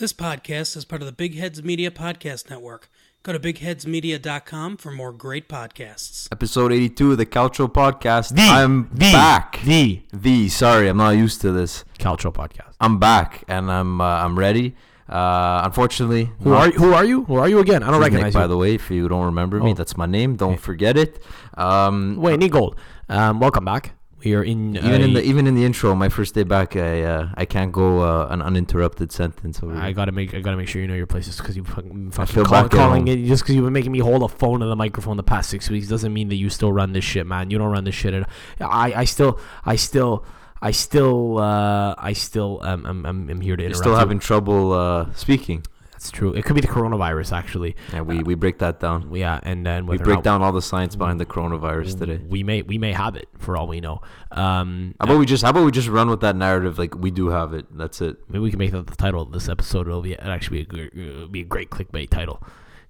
This podcast is part of the Big Heads Media Podcast Network. Go to bigheadsmedia.com for more great podcasts. Episode 82 of the Calcio Podcast. The I'm the, back. The The, sorry, I'm not used to this. Calcio podcast. I'm back and I'm uh, I'm ready. Uh, unfortunately, Who are you? Who are you? Who are you again? I don't Nick, you. by the way, if you don't remember me, Oh. that's my name. Don't forget it. Um, Wait, Nick Gold. Um, welcome back. We are in. even in uh, the even in the intro, my first day back, I uh, I can't go uh, an uninterrupted sentence over I gotta make. I gotta make sure you know your places because you fucking, fucking call, calling it just because you've been making me hold a phone and the microphone the past six weeks doesn't mean that you still run this shit, man. You don't run this shit. At, I I still I still I still uh I still um, I'm I'm I'm here to You're interrupt. still you. having trouble uh, speaking. That's true. It could be the coronavirus actually. Yeah, we, we break that down. Yeah, and then We break down all the science behind the coronavirus today. We may we may have it for all we know. Um, How about we just how about we just run with that narrative like we do have it. That's it. Maybe we can make that the title of this episode. It'll be it'll actually be a great, it'll be a great clickbait title.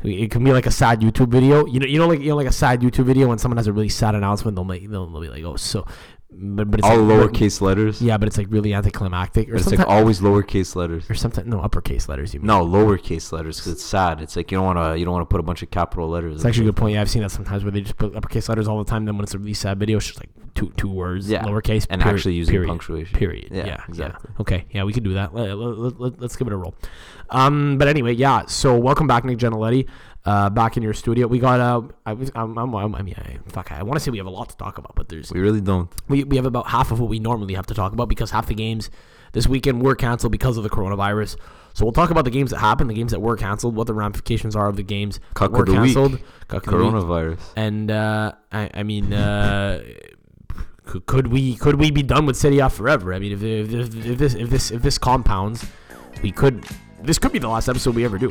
It can be like a sad YouTube video. You know, you know, like you know, like a sad YouTube video when someone has a really sad announcement. They'll make they'll, they'll be like, oh, so, but, but it's All like, lowercase letters. Yeah, but it's like really anticlimactic, or But it's like always lowercase letters. or something. no uppercase letters. You mean? No, lowercase letters because it's sad. It's like you don't want to you don't want to put a bunch of capital letters. It's actually a good point. Yeah, I've seen that sometimes where they just put uppercase letters all the time. Then when it's a really sad video, it's just like two two words, Yeah, lowercase, and period- actually using period, punctuation. Period. Yeah, Yeah, exactly. Yeah. Okay. Yeah, we can do that. Let, let, us give it a roll. Um, but anyway, yeah. So welcome back, Nick Geneletti. Uh, back in your studio. We got. Uh, I was. I'm. I'm, I'm I mean, I, fuck. I want to say we have a lot to talk about, but there's. We really don't. We, we have about half of what we normally have to talk about because half the games this weekend were canceled because of the coronavirus. So we'll talk about the games that happened, the games that were canceled, what the ramifications are of the games that were week. canceled. Cuck week. Coronavirus. And uh, I, I mean, uh, could, could we could we be done with Serie A forever? I mean, if, if, if, if this if this if this compounds, we could. This could be the last episode we ever do.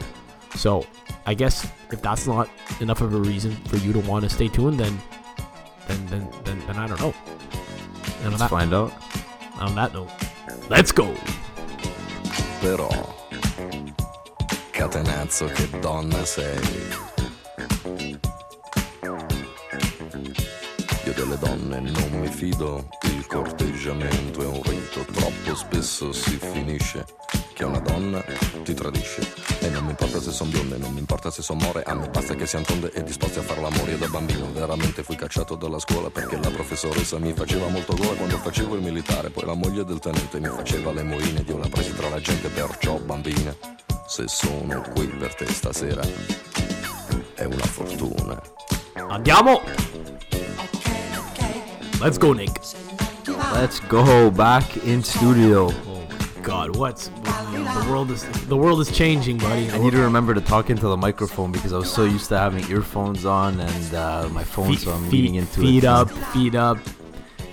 So I guess if that's not enough of a reason for you to want to stay tuned, then then then then, then I don't know. And Let's that, find out. on that note, let's go. Però, catenazzo che donna sei. Delle donne non mi fido, il corteggiamento è un rito, troppo spesso si finisce che una donna ti tradisce. E non mi importa se son bionde, non mi importa se son more, a me basta che siano tonde e disposti a far l'amore. Da bambino veramente fui cacciato dalla scuola perché la professoressa mi faceva molto gola quando facevo il militare, poi la moglie del tenente mi faceva le moine, io la presi tra la gente, perciò bambina, se sono qui per te stasera è una fortuna. Andiamo. Let's go, Nick. Let's go back in studio. Oh God, what's the world is the world is changing, buddy. I need to remember to talk into the microphone because I was so used to having earphones on and uh, my phone, feet, so I'm feet, leaning into feet it. Feet up, feet up,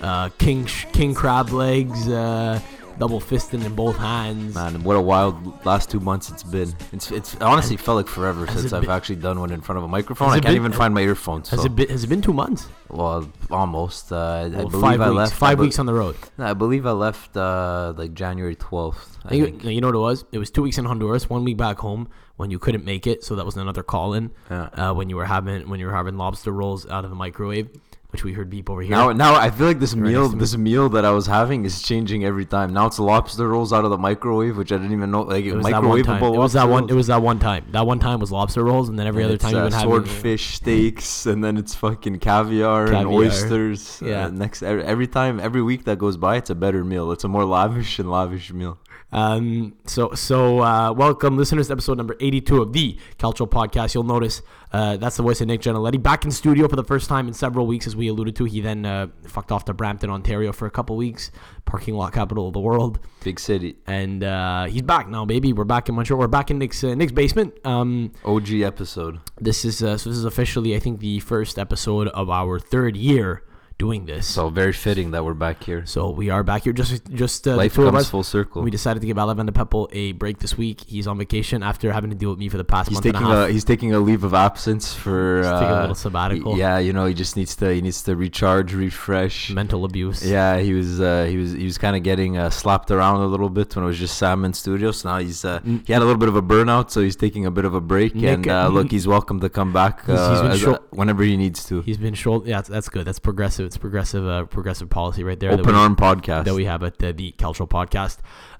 uh, king king crab legs, uh, double fisting in both hands. Man, what a wild last two months it's been. It's it's it honestly felt like forever since I've been- actually done one in front of a microphone. I can't been- even find my earphones. Has so- it been has it been two months? Well, almost. Uh, I- I believe five I weeks. left. five be- weeks on the road. I believe I left uh, like January twelfth. You, you know what it was? It was two weeks in Honduras, one week back home when you couldn't make it. So that was another call in. Yeah. Uh, when you were having when you were having lobster rolls out of the microwave, which we heard beep over here. Now, now I feel like this meal, this meal that I was having is changing every time. Now it's lobster rolls out of the microwave, which I didn't even know. Like it was that one time. It was that one. rolls. It was that one time. That one time was lobster rolls, and then every And other time you've uh, been having swordfish steaks, and then it's fucking caviar, and oysters. Yeah. Uh, next every, every time, every week that goes by, it's a better meal. It's a more lavish and lavish meal. Um, so so uh, welcome listeners to episode number 82 of the Calcio podcast. You'll notice uh, that's the voice of Nick Geneletti back in studio for the first time in several weeks, as we alluded to. He then uh, fucked off to Brampton, Ontario for a couple weeks, parking lot capital of the world, Big city. and uh, he's back now, baby. We're back in Montreal. We're back in Nick's uh, Nick's basement. Um, OG episode. this is uh, so this is officially, I think, the first episode of our third year doing this. So very fitting that we're back here. So we are back here, just just uh, Life comes us. full circle. We decided to give de Peppel a break this week. He's on vacation after having to deal with me for the past He's month taking and a half. a he's taking a leave of absence for uh, taking a little sabbatical. Yeah, you know he just needs to he needs to recharge, refresh. mental abuse. Yeah, he was uh, he was he was kind of getting uh, slapped around a little bit when it was just Sam in studio. So now he's uh, he had a little bit of a burnout, so he's taking a bit of a break. Nick, and uh, uh, look, he's welcome to come back He's- as- short- whenever he needs to. He's been shoulder. Yeah, that's, that's good. That's progressive. It's progressive. Uh, progressive policy right there. Open we- arm podcast. that we have at the, the Calcio Podcast.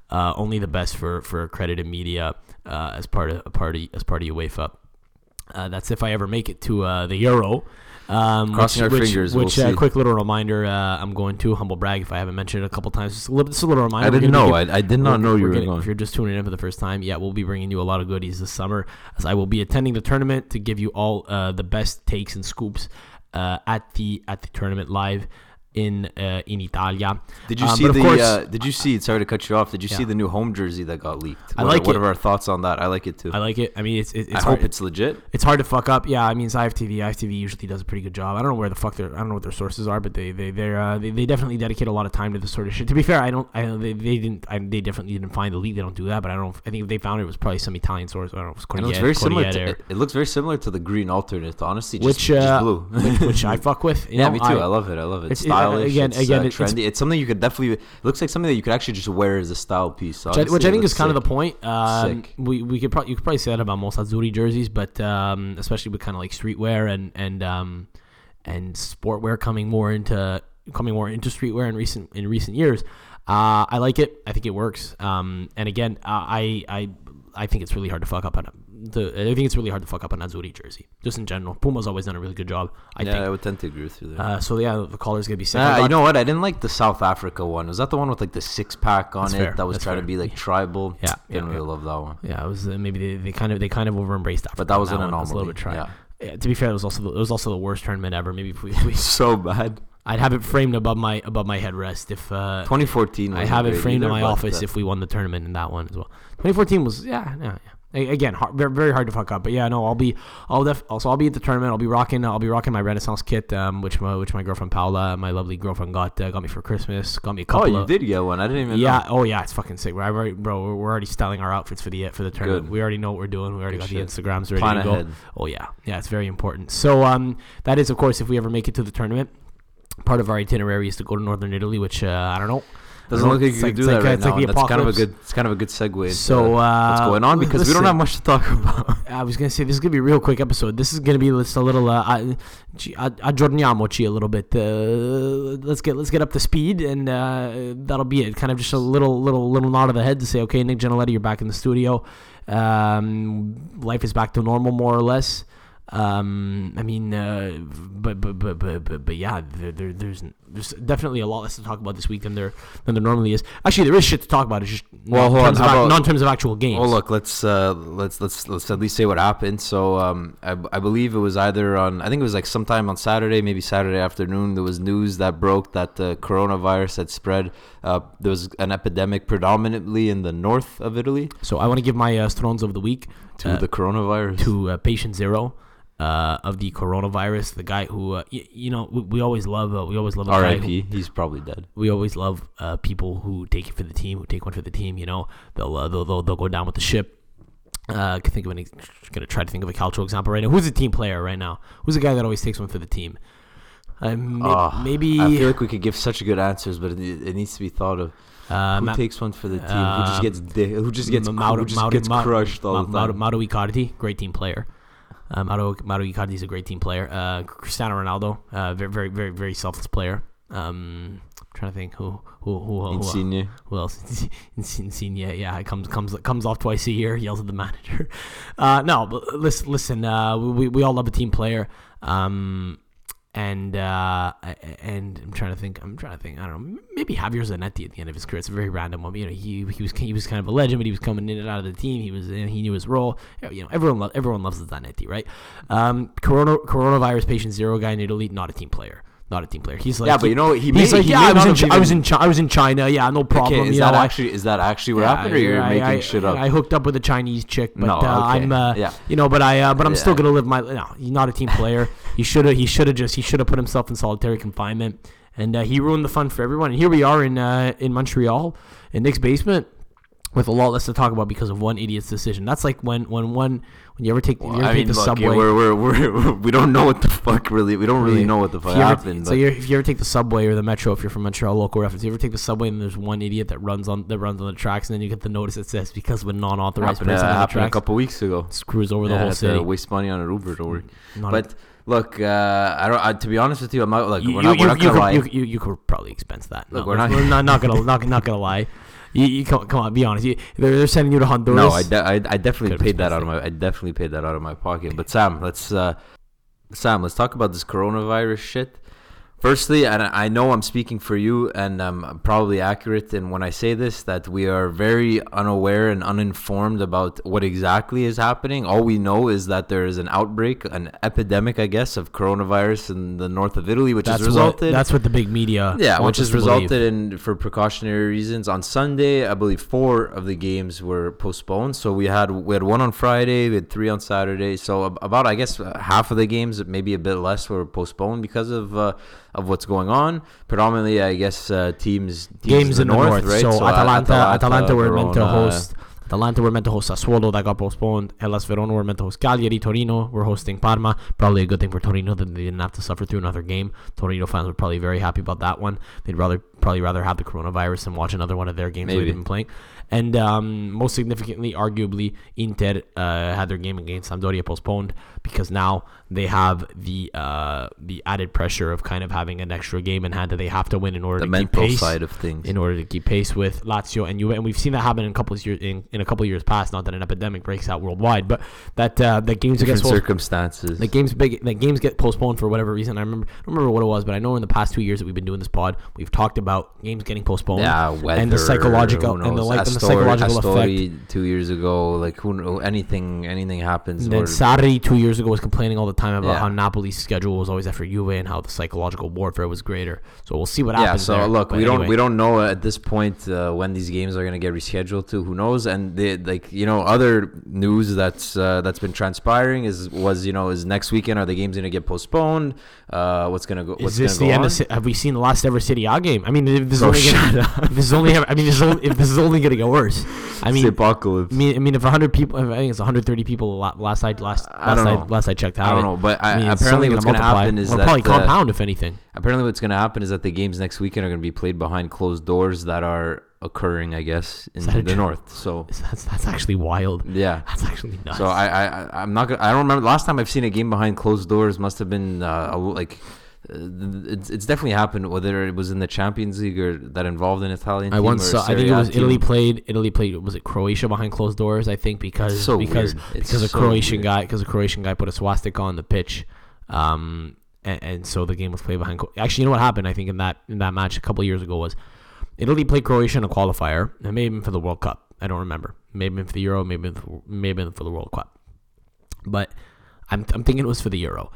Uh, only the best for for accredited media uh, as part of a party as part of UEFA. Uh, that's if I ever make it to uh, the Euro. Um, Crossing which, our which, fingers, we'll Which uh, quick little reminder: uh, I'm going to humble brag if I haven't mentioned it a couple times. Just a little, just a little reminder. I didn't know. be- I, I did not know you we're were gonna- going. If you're just tuning in for the first time, yeah, we'll be bringing you a lot of goodies this summer, as I will be attending the tournament to give you all uh, the best takes and scoops uh, at the at the tournament live in uh, in Italia. Did you Um, see the? course- uh, did you see? Sorry to cut you off. Did you see the new home jersey that got leaked? I what, like what it. are our thoughts on that? I like it too. I like it. I mean, it's it's, I it's hope it's legit. It's hard to fuck up. Yeah, I mean, it's IFTV. IFTV usually does a pretty good job. I don't know where the fuck they're. I don't know what their sources are, but they they they're, uh, they they definitely dedicate a lot of time to this sort of shit. To be fair, I don't. I they, they didn't. I, they definitely didn't find the leak. They don't do that. But I don't. I think if they found it, it was probably some Italian source. I don't know. It was It looks very similar. To, or- it, looks very similar to the green alternate. Honestly, just, which just uh, blue. which, which I fuck with. Yeah, know, me too. I, love it. I love it. it's- It's it- uh, stylish. again- it's, again, uh, it's- it's- It's, something you could definitely. It looks like something that you could actually just wear as a style piece. which I, which I think is kind of the point. Um, we we could probably you could probably say that about most Azzurri jerseys, but um, especially with kind of like streetwear and and um, and sportwear coming more into coming more into streetwear in recent in recent years. Uh, I like it. I think it works. Um, and again, uh, I I I think it's really hard to fuck up on the. I think it's really hard to fuck up an Azzurri jersey, just in general. Puma's always done a really good job. I yeah, I would tend to agree with you there. Uh, so yeah, the collar's gonna be sick. Ah, you know what? I didn't like the South Africa one. Was that the one with like the six pack on That's it fair. that was That's trying fair. to be like tribal? Yeah, didn't yeah, really yeah. love that one. Yeah, it was uh, maybe they, they kind of they kind of over embraced Africa. But that was on an. It was a little bit try. Yeah. Yeah, to be fair, it was also the, it was also the worst tournament ever. Maybe if we, if we So bad. I'd have it framed above my above my headrest if uh, 2014. I have it framed in my office uh, if we won the tournament in that one as well. 2014 was yeah yeah yeah. Again, hard, very, very hard to fuck up, but yeah, no, I'll be, I'll def, also I'll be at the tournament. I'll be rocking, I'll be rocking my Renaissance kit, um, which my, which my girlfriend Paula, my lovely girlfriend, got, uh, got me for Christmas. Got me a couple. Oh, you of, did get one. I didn't even. yeah. Know. Oh, yeah. It's fucking sick. We're already, bro. We're, already styling our outfits for the for the tournament. Good. We already know what we're doing. We already Good got the. Instagrams ready Plan to go. ahead. Oh yeah, yeah. It's very important. So um, that is of course if we ever make it to the tournament. Part of our itinerary is to go to northern Italy, which uh, I don't know. Doesn't look like you could It's do like- that it's right like- it's like now. the That's kind of a good. It's kind of a good segue. So uh, what's going on because we don't have much to talk about. I was gonna say this is gonna be a real quick episode. This is gonna be just a little uh, uh, aggiorniamoci a little bit. Uh, let's get let's get up to speed, and uh, that'll be it. Kind of just a little little little nod of the head to say, okay, Nick Geneletti, you're back in the studio. Um, life is back to normal, more or less. Um, I mean, uh, but, but but but but but yeah, there, there there's there's definitely a lot less to talk about this week than there than there normally is. Actually, there is shit to talk about. It's just Well, not, hold in on, terms of about- not in terms of actual games. Well, look, let's uh, let's let's let's at least say what happened. So, um, I, I believe it was either on I think it was like sometime on Saturday, maybe Saturday afternoon. There was news that broke that the coronavirus had spread. Uh, there was an epidemic predominantly in the north of Italy So I want to give my uh, Stronzo of the week to uh, the coronavirus. to uh, patient zero uh, of the coronavirus. The guy who uh, y- you know we, we always love uh, we always love a R.I.P. He's probably dead. we always love uh, people who take it for the team, who take one for the team. You know, they'll uh, they'll, they'll they'll go down with the ship. Uh, I can think of any. Gonna try to think of a calcio example right now. Who's a team player right now? Who's the guy that always takes one for the team? Uh, may- Ah, maybe I feel like we could give such good answers, but it, it needs to be thought of. uh, Who Ma- takes one for the team? who just uh, gets di- who just gets Mauro- who just Mauro- gets Mauro- crushed all the Mauro, time? Mauro Icardi, great team player. Uh, Mauro, Mauro Icardi is a great team player. Uh, Cristiano Ronaldo, uh, very, very, very, very selfless player. Um, I'm trying to think who, who, who, who, Insigne. who else? Insigne, yeah, comes comes comes off twice a year. Yells at the manager. Uh, no, but listen, listen. Uh, we we all love a team player. Um, and uh, and I'm trying to think. I'm trying to think. I don't know. Maybe Javier Zanetti at the end of his career. It's a very random one. You know, he he was he was kind of a legend, but he was coming in and out of the team. He was he knew his role. You know, everyone lo- everyone loves the Zanetti, right? Um, corona coronavirus patient zero guy in Italy, not a team player. Not a team player. He's like Yeah, but you know, he he's may- like he yeah. I was in Chi- I was in Chi- I was in China. Yeah, no problem. Okay, is you that know, actually is that actually what yeah, happened, or you're I- making I- shit up? I hooked up with a Chinese chick, but No, uh, I'm, uh, yeah. you know, but I, uh, but I'm still gonna live my. No, he's not a team player. he should have, he should have just, he should have put himself in solitary confinement, and uh, he ruined the fun for everyone. And here we are in uh, in Montreal, in Nick's basement, with a lot less to talk about because of one idiot's decision. That's like when when one when you ever take, you ever I take mean, the look, subway. we're, we're, we're, we don't know what the fuck really. We don't really know what the fuck you happened. so you're, if you ever take the subway or the metro, if you're from Montreal, local reference, you ever take the subway and there's one idiot that runs on that runs on the tracks, and then you get the notice that says because of a non-authorized happened, uh, person on the happened a couple weeks ago. screws over the whole I had to city. waste money on an Uber to work. Not a- But look, uh, I don't. I, to be honest with you, I'm not like you, we're you, not, we're not you, gonna could, lie. you, you, you could probably expense that. Look, no, we're not- not not gonna not, not gonna lie. You, you come, come on, be honest. You, they're, they're sending you to Honduras. No, I, de- I, I definitely paid that out of my I definitely paid that out of my pocket. But Sam, let's uh, Sam, let's talk about this coronavirus shit. Firstly, and I I know I'm speaking for you, and I'm probably accurate in when I say this that we are very unaware and uninformed about what exactly is happening. All we know is that there is an outbreak, an epidemic, I guess, of coronavirus in the north of Italy, which that's has what resulted. that's what the big media. Yeah, which has to believe. resulted in for precautionary reasons. On Sunday, I believe four of the games were postponed. So we had we had one on Friday, we had three on Saturday. So about I guess half of the games, maybe a bit less, were postponed because of uh, of what's going on. Predominantly, I guess uh, teams, teams games in the north. right? So, A- Atalanta, Atalanta were meant to host. Atalanta were meant to host Sassuolo, that got postponed. Hellas Verona were meant to host Cagliari. Torino were hosting Parma. Probably a good thing for Torino that they didn't have to suffer through another game. Torino fans were probably very happy about that one. They'd rather probably rather have the coronavirus than watch another one of their games Maybe. they've been playing. And um, most significantly, arguably, Inter uh, had their game against Sampdoria postponed because now they have the uh, the added pressure of kind of having an extra game in hand that they have to win in order the to mental keep pace side of things. in order to keep pace with Lazio and Juve, and we've seen that happen in a couple of years in, in a couple of years past. Not that an epidemic breaks out worldwide, but that uh, that games Different get circumstances. the games big the games get postponed for whatever reason. I remember I don't remember what it was, but I know in the past two years that we've been doing this pod, we've talked about games getting postponed. yeah, weather, and the psychological and the like and the Astori- psychological effect. Astori two years ago, like who anything anything happens. And then Sarri two years ago was complaining all the time about Yeah. how Napoli's schedule was always after Juve and how the psychological warfare was greater. So we'll see what yeah, happens. so there. look, But we don't we don't know at this point uh, when these games are gonna get rescheduled to. Who knows? And the like you know other news that's uh, that's been transpiring is was you know is next weekend are the games gonna get postponed? Uh, what's gonna go? What's Is this gonna the go end of? Have we seen the last ever Serie A game? I mean, if this is Bro, only gonna, this is only. I mean, this is only, if this is only going to get worse. I mean, the apocalypse. I mean, I mean, if 100 people, I think it's 130 people. Last I last I last I, last I checked. I don't know, but I, mean, apparently what's gonna gonna happen is that probably uh, compound if anything. apparently what's gonna happen is that the games next weekend are gonna be played behind closed doors that are occurring, I guess, in the true? north. So That's that's actually wild. yeah. That's actually nuts. So I, I I'm not gonna I don't remember last time I've seen a game behind closed doors must have been uh, like it's, it's definitely happened whether it was in the Champions League or that involved an Italian I once saw. I think it was team. Italy played. Italy played. Was it Croatia behind closed doors? I think because so because weird. It's because a so Croatian weird. guy because a Croatian guy put a swastika on the pitch, um, and, and so the game was played behind. Actually, you know what happened? I think in that in that match a couple years ago was Italy played Croatia in a qualifier. It may have for the World Cup. I don't remember. Maybe for the Euro. Maybe for, maybe for the World Cup. But I'm I'm thinking it was for the Euro.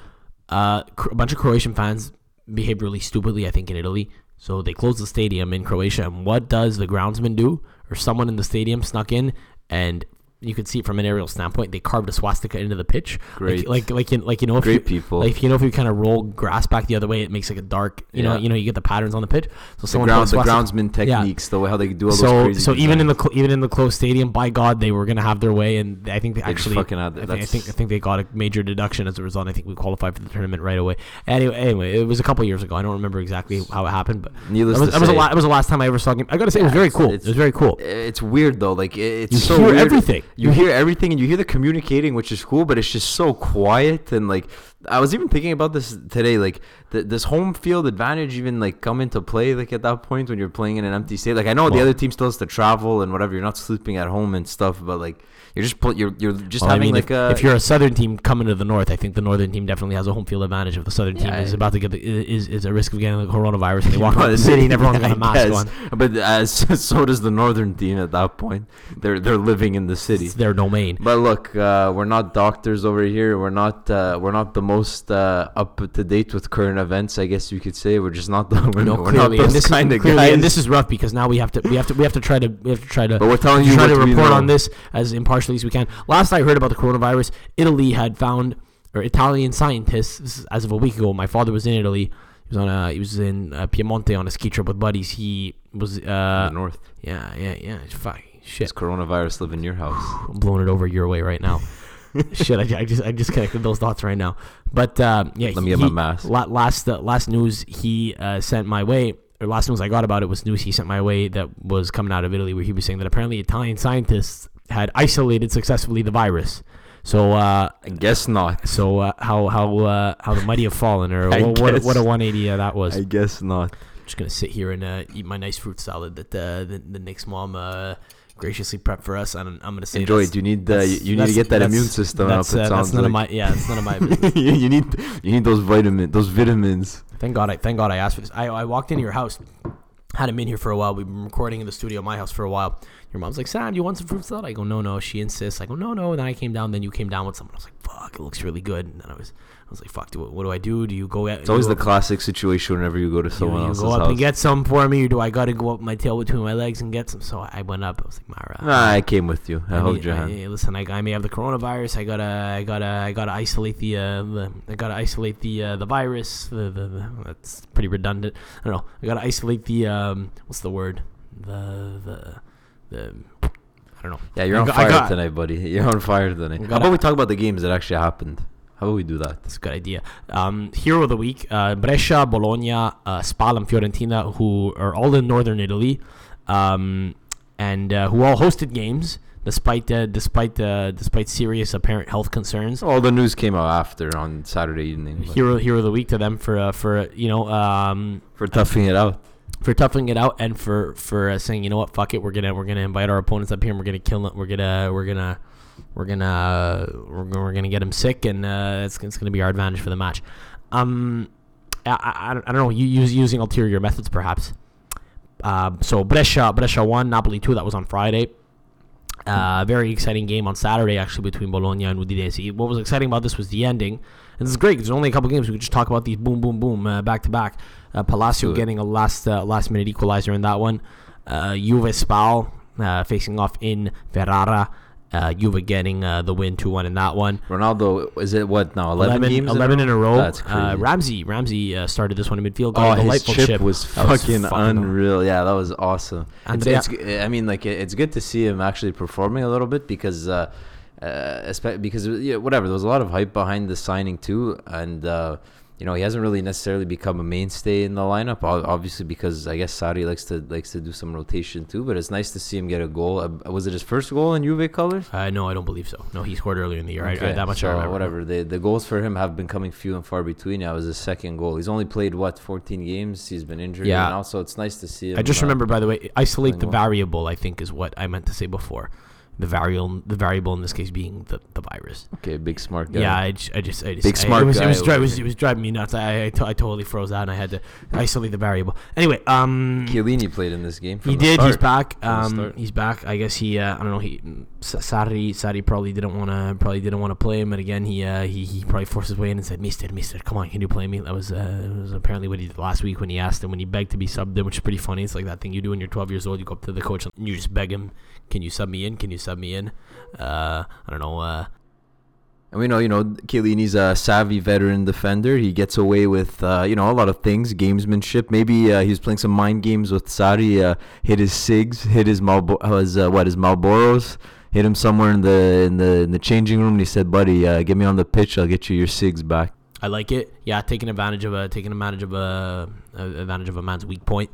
Uh, a bunch of Croatian fans behaved really stupidly. I think in Italy. So they closed the stadium in Croatia, and what does the groundsman do? Or someone in the stadium snuck in and you could see it from an aerial standpoint. They carved a swastika into the pitch. Great. Like like like, you, like you know if Great you, people. Like you know if you kind of roll grass back the other way, it makes like a dark. You know you know you get the patterns on the pitch. So the, someone ground, the groundsman Yeah. techniques, the way how they do all those crazy so even in the cl- even in the closed stadium, by God, they were gonna have their way, and I think they They actually. fucking had I, think, I think I think they got a major deduction as a result. I think we qualified for the tournament right away. Anyway, anyway, it was a couple years ago. I don't remember exactly how it happened, but Needless that was, to that was, a say, la- that was the last time I ever saw a game. I gotta say, it was very cool. It was very cool. it's weird though. Like it's You so hear weird. everything. You hear everything, and you hear the communicating, which is cool. But it's just so quiet and like I was even thinking about this today. Like th- this home field advantage even like come into play like at that point when you're playing in an empty state. Like I know the other team still has to travel and whatever. You're not sleeping at home and stuff, but like you're just pl- you're you're just Well, I having mean, like if, a if you're a southern team coming to the north, I think the northern team definitely has a home field advantage. If the southern team Yeah, is I- about to get the, is is a risk of getting the coronavirus, and they walk out Well, the city and everyone's got a I mask guess. on. But as so does the northern team at that point. They're they're living in the city. It's their domain. But look, uh, we're not doctors over here. We're not uh, we're not the most uh, up to date with current events. I guess you could say we're just not the we're, No, we're not clearly, and those this kind is, of guys. and this is rough because now we have to we have to we have to try to we have to try to but we're telling you try to report on this as impartially as we can. Last I heard about the coronavirus, Italy had found or Italian scientists as of a week ago. My father was in Italy. He was on a he was in uh, Piemonte on a ski trip with buddies. He was uh the north. yeah yeah yeah fuck shit. Does coronavirus live in your house? I'm blowing it over your way right now. Shit, I, I just I just connected those dots right now. But uh, yeah, Let me he- get my mask. la- last uh, last news he uh, sent my way, or last news I got about it was news he sent my way that was coming out of Italy, where he was saying that apparently Italian scientists had isolated successfully the virus. So uh, I guess not. so uh, how how uh, how the mighty have fallen, or what, what what a 180 uh, that was. I guess not. just gonna sit here and uh, eat my nice fruit salad that uh, the, the Nick's mom uh, graciously prepped for us. And I'm gonna say Enjoy it. You need uh, you, need to get that immune system up. That's, It uh, sounds none of my yeah. It's none of my business. you you need you need those vitamin those vitamins. Thank God I thank God I asked for this. I, I walked into your house, had him in here for a while. We've been recording in the studio my house for a while. Your mom's like, Sam, you want some fruit salad? I go, no, no. She insists. I go, no, no. And then I came down. Then you came down with someone. I was like, fuck, it looks really good. And then I was, was like, fuck, do, what do I do? Do you go at? It's always the classic situation whenever you go to you, someone you else's go up house. and get some for me, or do I got to go up my tail between my legs and get some? So I went up. I was like, Mara. Nah, I came with you. I, I held your hand. listen, I, I may have the coronavirus. I gotta, I gotta, I gotta isolate the, uh, the I gotta isolate the, uh, the virus. The, the, the, that's pretty redundant. I don't know. I gotta isolate the, um, what's the word? The, the, the. I don't know. Yeah, you're I on got- fire got- tonight, buddy. You're on fire tonight. How about we talk about the games that actually happened? How about we do that? That's a good idea. Um, hero of the week: uh, Brescia, Bologna, uh, Spal, and Fiorentina, who are all in northern Italy, um, and uh, who all hosted games despite uh, despite uh, despite serious apparent health concerns. All the news came out after on Saturday evening. Hero hero of the week to them for uh, for you know um, for toughing it out. for toughing it out and for for uh, saying you know what fuck it we're gonna we're gonna invite our opponents up here and we're gonna kill them we're gonna we're gonna we're gonna we're, we're gonna get him sick and uh, it's, it's gonna be our advantage for the match. Um, I, I, I don't know you use using ulterior methods perhaps. Uh, so Brescia Brescia one Napoli two that was on Friday. Uh, very exciting game on Saturday actually between Bologna and Udinese. What was exciting about this was the ending, and this is great. There's only a couple games we could just talk about these boom boom boom uh, back to back. Uh, Palacio getting a last uh, last minute equalizer in that one. Uh, Juve Spal uh, facing off in Ferrara. Uh, were getting uh, the win 2-1 in that one. Ronaldo, is it what now? 11, games? 11 in a row. That's Uh, crazy. Ramsey Ramsey uh, started this one in midfield. Oh, Got his chip, chip. was That was fucking fucking unreal. Yeah, that was awesome. It's, Andrea- it's, I mean, like it- it's good to see him actually performing a little bit because, uh, uh, because yeah, whatever. There was a lot of hype behind the signing too, and uh, you know he hasn't really necessarily become a mainstay in the lineup. Obviously, because I guess Sarri likes to likes to do some rotation too. But it's nice to see him get a goal. Uh, was it his first goal in Juve colors? Uh, no, I don't believe so. No, he scored earlier in the year. I, I, that much I remember. whatever. The the goals for him have been coming few and far between. It was his second goal. He's only played what 14 games. He's been injured. Yeah. now, so it's nice to see him. I just uh, remember, by the way, isolate the well. variable. I think is what I meant to say before. The variable, the variable in this case being the, the virus. Okay, big smart guy. Yeah, I, j- I just, I just, Big I- smart it was, guy It was, dri- it was, it was driving me nuts. I, I, totally froze out, and I had to isolate the variable. Anyway, um, Chiellini played in this game. He did. He's back. Um, he's back. I guess he. Uh, I don't know. He S- Sarri. Sarri probably didn't want to. Probably didn't want to play him. And again, he. Uh, he. He probably forced his way in and said, "Mister, Mister, come on, can you play me?" That was. Uh, was apparently what he did last week when he asked him when he begged to be subbed in, which is pretty funny. It's like that thing you do when you're 12 years old. You go up to the coach and you just beg him, "Can you sub me in? Can you sub me in?" Uh, I don't know. Uh, And we know, you know, Chiellini's a savvy veteran defender. He gets away with, uh, you know, a lot of things, gamesmanship. Maybe uh, he was playing some mind games with Sarri. Uh, hit his cigs, hit his Malbo- his uh, what his Marlboros, hit him somewhere in the in the in the changing room. And he said, "Buddy, uh, get me on the pitch. I'll get you your cigs back." I like it. Yeah, taking advantage of a taking advantage of a advantage of a man's weak point.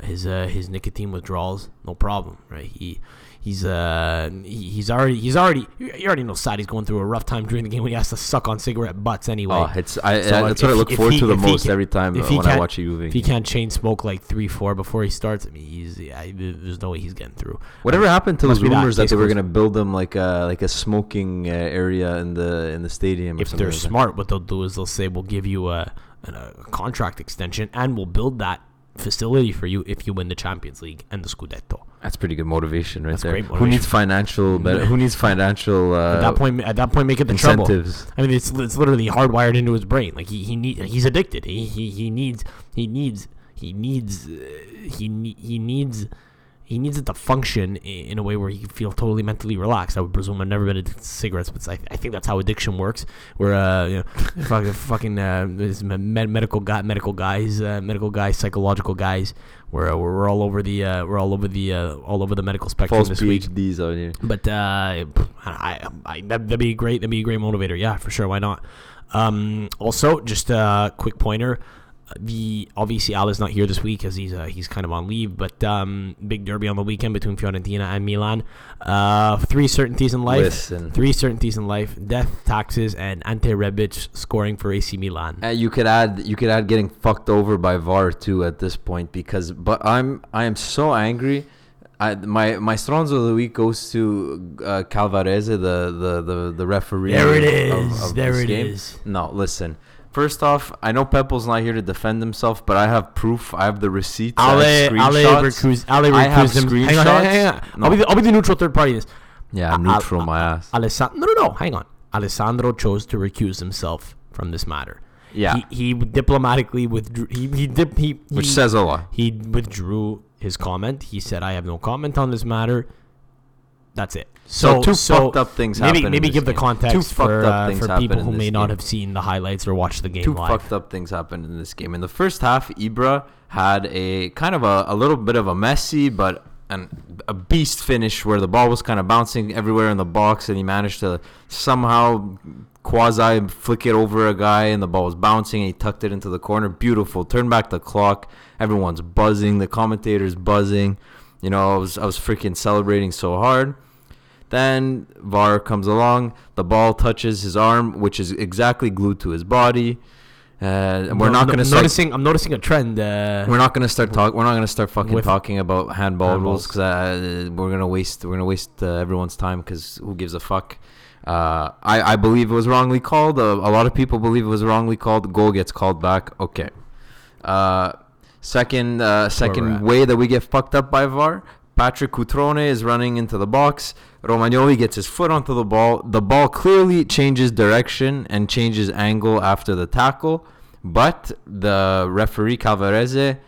Uh, his uh, his nicotine withdrawals, no problem, right? He he's uh he, he's already he's already you already know Sarri's going through a rough time during the game when he has to suck on cigarette butts anyway. Oh, it's I, So I- that's if- what I look forward he- to the most can- every time if uh, he when I watch a Juve. if he can't chain smoke like three four before he starts, I mean, he's yeah, there's no way he's getting through. Whatever happened to those be that rumors that, they were gonna build them like a like a smoking uh, area in the in the stadium? if they're like smart, what they'll do is they'll say we'll give you a, an- a contract extension and we'll build that facility for you if you win the Champions League and the Scudetto. That's pretty good motivation right That's there. great Who needs financial? Better, who needs financial? Uh, at that point, at that point, make it the trouble. incentives. I mean, it's it's literally hardwired into his brain. Like he he need, he's addicted. He he, he needs he needs he needs uh, he he needs he needs it to function in a way where he can feel totally mentally relaxed. I would presume I've never been addicted to cigarettes, but I, I think that's how addiction works. Where uh, you know, fucking fucking uh, this med- medical guy, medical guys, uh, medical guys, psychological guys. We're, uh, we're all over the uh, we're all over the uh, all over the medical spectrum False this week. PhDs out here. But uh, I, I, that, that'd be great. That'd be a great motivator. Yeah, for sure. Why not? Um, also, just a quick pointer. The obviously Al is not here this week because he's uh, he's kind of on leave. But um, big derby on the weekend between Fiorentina and Milan. Uh, three certainties in life. Listen. Three certainties in life: death, taxes, and Ante Rebic scoring for AC Milan. Uh, you could add you could add getting fucked over by VAR too at this point because but I'm I am so angry. I, my my Stronzo of the week goes to uh, Calvarese, the, the, the, the referee. There it is. of- of There it game. is. No, listen. First off, I know Peppel's not here to defend himself, but I have proof. I have the receipts. I have Ale, Ale, screenshots. Ale I have him. Hang on, hang on, hang on. screenshots. I'll, be the, I'll be the neutral third party in this. Yeah, I'm Al- neutral my ass. Alessandro, no, no, no, hang on. Alessandro chose to recuse himself from this matter. Yeah. He, he diplomatically withdrew. He he, dip, he Which he- says a lot. he withdrew his comment. He said, "I have no comment on this matter." That's it. So, two fucked up things maybe maybe give the game. context Two fucked for, up uh, things for people who may this not game. have seen the highlights or watched the game Two live. fucked up things happened in this game. In the first half, Ibra had a kind of a, a little bit of a messy but an, a beast finish where the ball was kind of bouncing everywhere in the box, and he managed to somehow quasi flick it over a guy, and the ball was bouncing, and he tucked it into the corner. Beautiful. Turn back the clock. Everyone's buzzing. The commentators buzzing. You know, I was I was freaking celebrating so hard. Then VAR comes along. The ball touches his arm, which is exactly glued to his body. Uh, we're No- not no- gonna start. noticing. I'm noticing a trend. Uh, We're not gonna start talk. We're not gonna start fucking talking about handball rules because uh, we're gonna waste. We're gonna waste uh, everyone's time because who gives a fuck? Uh, I I believe it was wrongly called. Uh, a lot of people believe it was wrongly called. The goal gets called back. Okay. Uh, second uh, second way that we get fucked up by VAR. Patrick Cutrone is running into the box. Romagnoli gets his foot onto the ball. The ball clearly changes direction and changes angle after the tackle, but the referee Calvarese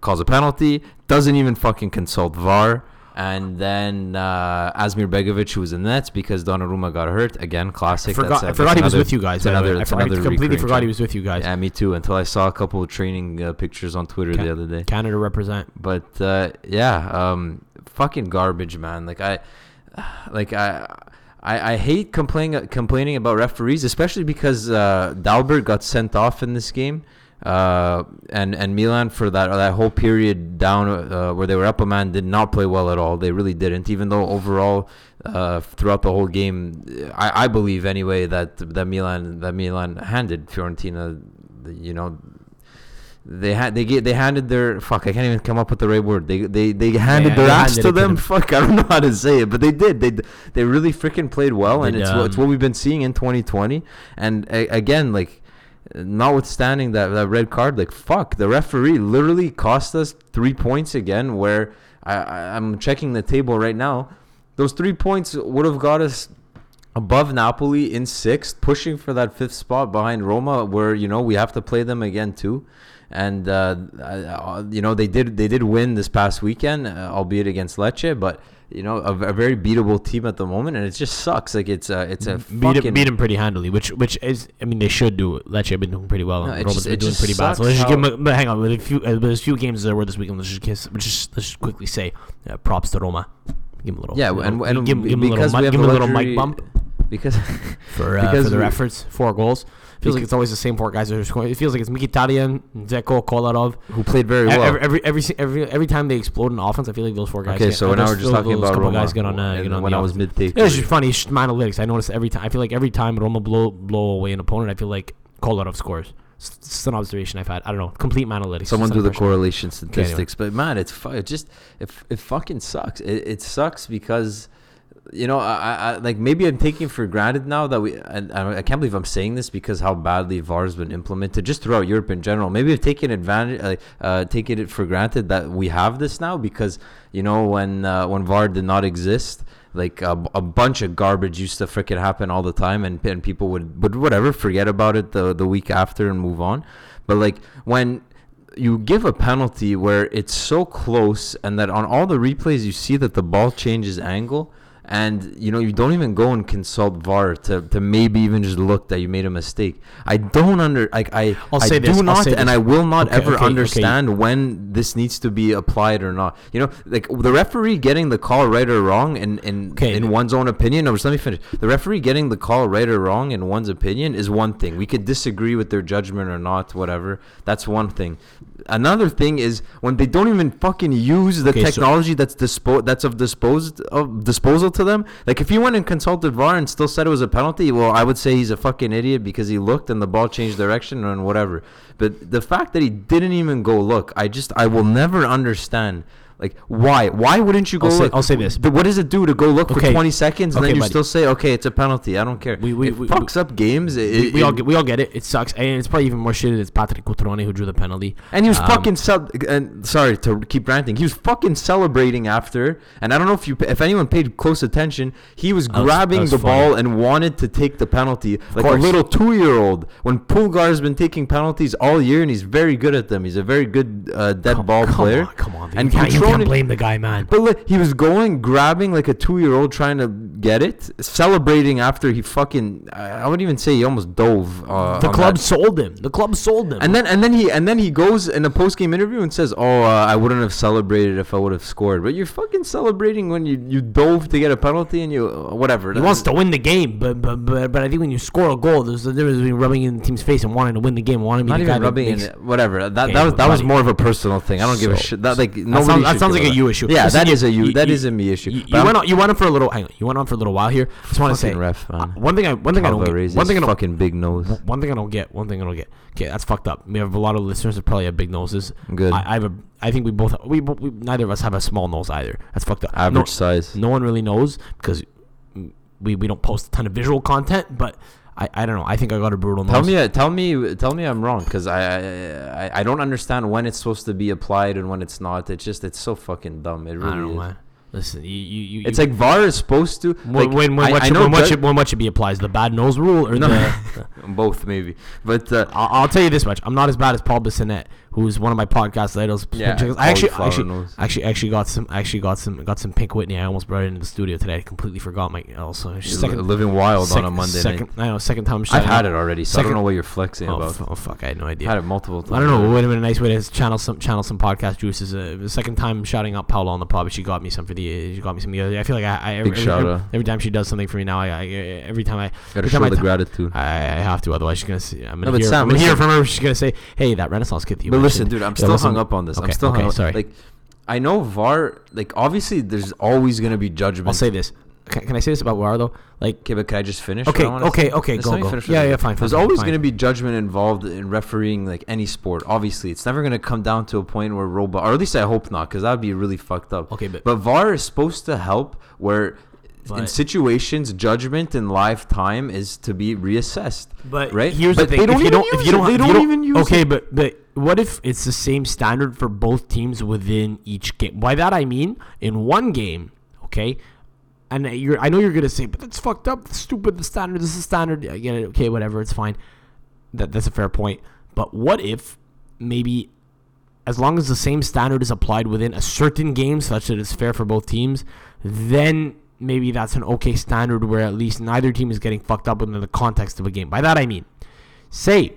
calls a penalty. Doesn't even fucking consult VAR. And then uh, Asmir Begovic, who was in the nets because Donnarumma got hurt again. I Classic. forgot. That's a- I that's forgot he was with you guys. It's by the way. another. I I completely forgot he was with you guys. Yeah, me too. Until I saw a couple of training uh, pictures on Twitter Ca- the other day. Canada represent. But uh, yeah, um, fucking garbage, man. Like I, like I, I, I hate complaining complaining about referees, especially because uh, Dalbert got sent off in this game. Uh, and and Milan for that that whole period down uh, where they were up a man did not play well at all. They really didn't. Even though overall uh, throughout the whole game, I, I believe anyway that that Milan that Milan handed Fiorentina, the, you know, they had they get they handed their fuck. I can't even come up with the right word. They they they handed Yeah, their they ass handed to it to them. them. Fuck, I don't know how to say it, but they did. They they really freaking played well, and it's what it's what we've been seeing in 2020. And a, again, like notwithstanding that that red card, like fuck, the referee literally cost us three points again. Where I, I I'm checking the table right now, those three points would have got us above Napoli in sixth, pushing for that fifth spot behind Roma, where you know we have to play them again too. And uh, uh, you know they did they did win this past weekend, uh, albeit against Lecce, but you know a, a very beatable team at the moment, and it just sucks. Like it's a it's a beat fucking beat him pretty handily, which which is I mean they should do. It. Lecce have been doing pretty well, No, Roma's just- been doing pretty bad. So let's just give how- A, but hang on, with a few uh, there's a few games that were this weekend. Let's just kiss. Let's just let's just quickly say uh, props to Roma. Give him a little. yeah, and, and give, give him a little, mic- we have give a little mic bump because for uh, because for their we- efforts. Four goals. Feels like it's always the same four guys that are scoring. It feels like it's Mkhitaryan, Dzeko, Kolarov. who played very well. Every, every every every every time they explode in offense, I feel like those four guys. okay, get, so now we're just talking those about couple Roma. guys get on, uh, get on when I was mid take, it's just funny. It's just my analytics. I notice every time. I feel like every time Roma blow blow away an opponent, I feel like Kolarov scores. It's an observation I've had. I don't know. Complete my analytics. Someone do the correlation anyway. statistics, but man, it's fu- it just it, it fucking sucks. It, it sucks because you know I, I like maybe I'm taking for granted now that we and I, I can't believe I'm saying this because how badly VAR has been implemented just throughout Europe in general. Maybe I've taken advantage, uh, uh, it for granted that we have this now because you know when uh, when VAR did not exist. Like a, a bunch of garbage used to freaking happen all the time, and, and people would would whatever forget about it the the week after and move on. But like when you give a penalty where it's so close and that on all the replays you see that the ball changes angle and you know you don't even go and consult VAR to, to maybe even just look that you made a mistake. I don't under like I I'll I say do this, not and this. I will not Okay, ever okay, okay. understand when this needs to be applied or not. You know, like the referee getting the call right or wrong in in, Okay. in one's own opinion. No, just let me finish. The referee getting the call right or wrong in one's opinion is one thing. We could disagree with their judgment or not, whatever. That's one thing. Another thing is when they don't even fucking use the Okay, so- technology that's dispo- that's of disposed of disposal to them. Like if he went and consulted VAR and still said it was a penalty, well, I would say he's a fucking idiot because he looked and the ball changed direction and whatever. But the fact that he didn't even go look, I just I will never understand. Like why? Why wouldn't you go I'll say- look? I'll say this. Th- What does it do to go look for 20 seconds and Okay, then you buddy. still say, okay, it's a penalty? I don't care. We- we- it we- fucks up games. It, we, we all get we all get it. It sucks, and it's probably even more shit. that It's Patrick Cutrone who drew the penalty. And he was Um, fucking cel- and sorry to keep ranting. He was fucking celebrating after, and I don't know if you if anyone paid close attention. He was That was- grabbing was the funny. ball and wanted to take the penalty like a little two year old. When Pulgar's been taking penalties all year and he's very good at them. He's a very good uh, dead Come- ball come player. On, come on, dude. And you can't Cutrone- blame the guy, man. But look, he was going, grabbing like a two-year-old, trying to get it, celebrating after he fucking. I I would even say he almost dove. Uh, the club that. sold him. The club sold him. And then and then he and then he goes in a post game interview and says, "Oh, uh, I wouldn't have celebrated if I would have scored." But you're fucking celebrating when you, you dove to get a penalty and you uh, whatever. He wants to win the game, but but but, but I think when you score a goal, there's a difference between rubbing in the team's face and wanting to win the game, wanting to not be the guy even rubbing in whatever. That that was that was more of a personal thing. I don't give a shit. That like That nobody. sounds, that sounds like a you issue. Yeah, Listen, that is a you. That you- is a me issue. You, But you went on. You went on for a little. Hang on. You went on for a little while here. Just want to say ref, uh, one thing. I one thing I don't get. One thing I don't. fucking big nose. One thing I don't get. One thing I don't get. Okay, that's fucked up. We have a lot of listeners that probably have big noses. Good. I, I have a. I think we both. We, we neither of us have a small nose either. That's fucked up. Average No, size. no one really knows because we we don't post a ton of visual content. But I I don't know. I think I got a brutal Tell nose. me, tell me, tell me I'm wrong because I, I, I, don't understand when it's supposed to be applied and when it's not. It's just, it's so fucking dumb. It really I don't is. Listen, you you. you It's like VAR is supposed to. when Like, when, when, I, what, I should, when, what when what should be applied? The bad nose rule or No. the? both maybe, but uh, I'll, I'll tell you this much: I'm not as bad as Paul Bissonnette, who's one of my podcast idols. Yeah, I actually, actually, actually, actually got some, actually got some, got some Pink Whitney. I almost brought it into the studio today. I completely forgot my. Also, second, living wild on a Monday second, night. I know, second time. I've had it already, so I don't know what you're flexing Oh, about. f- oh fuck! I had no idea. Had it multiple times. I don't know. It would have been a nice way to channel some channel some podcast juices. Uh, the second time shouting out Paula on the pod, but she got me some for the. She got me some the other day. I feel like I, I every, Big every, shout every, out. every time she does something for me now, I, I every time I Gotta show I the t- gratitude. I, I have to, otherwise she's gonna see. I'm gonna but hear. Sam, I'm gonna hear from her. She's gonna say, "Hey, that Renaissance kid that you But listen, dude, I'm still hung up on this. Okay, I'm still okay, hung up. sorry. Like, I know VAR. Like, obviously, there's always gonna be judgment. I'll say this. Can, can I say this about VAR though? Like, Okay, but can I just finish? Okay, what I wanna okay, okay, go, go. Yeah, yeah, fine, There's fine, always going to be judgment involved in refereeing like any sport. Obviously, it's never going to come down to a point where robot, or at least I hope not, because that would be really fucked up. Okay, but- but VAR is supposed to help where. in situations, judgment in live time is to be reassessed. But right? here's but the thing: They don't if you even don't, if use you don't, don't you don't even use okay, it. but but what if it's the same standard for both teams within each game? By that I mean, in one game, okay, and I know you're gonna say, but that's fucked up, stupid. The standard, this is standard. I get it. Okay, whatever, it's fine. That that's a fair point. But what if maybe as long as the same standard is applied within a certain game such that it's fair for both teams, then maybe that's an okay standard where at least neither team is getting fucked up within the context of a game. By that I mean, say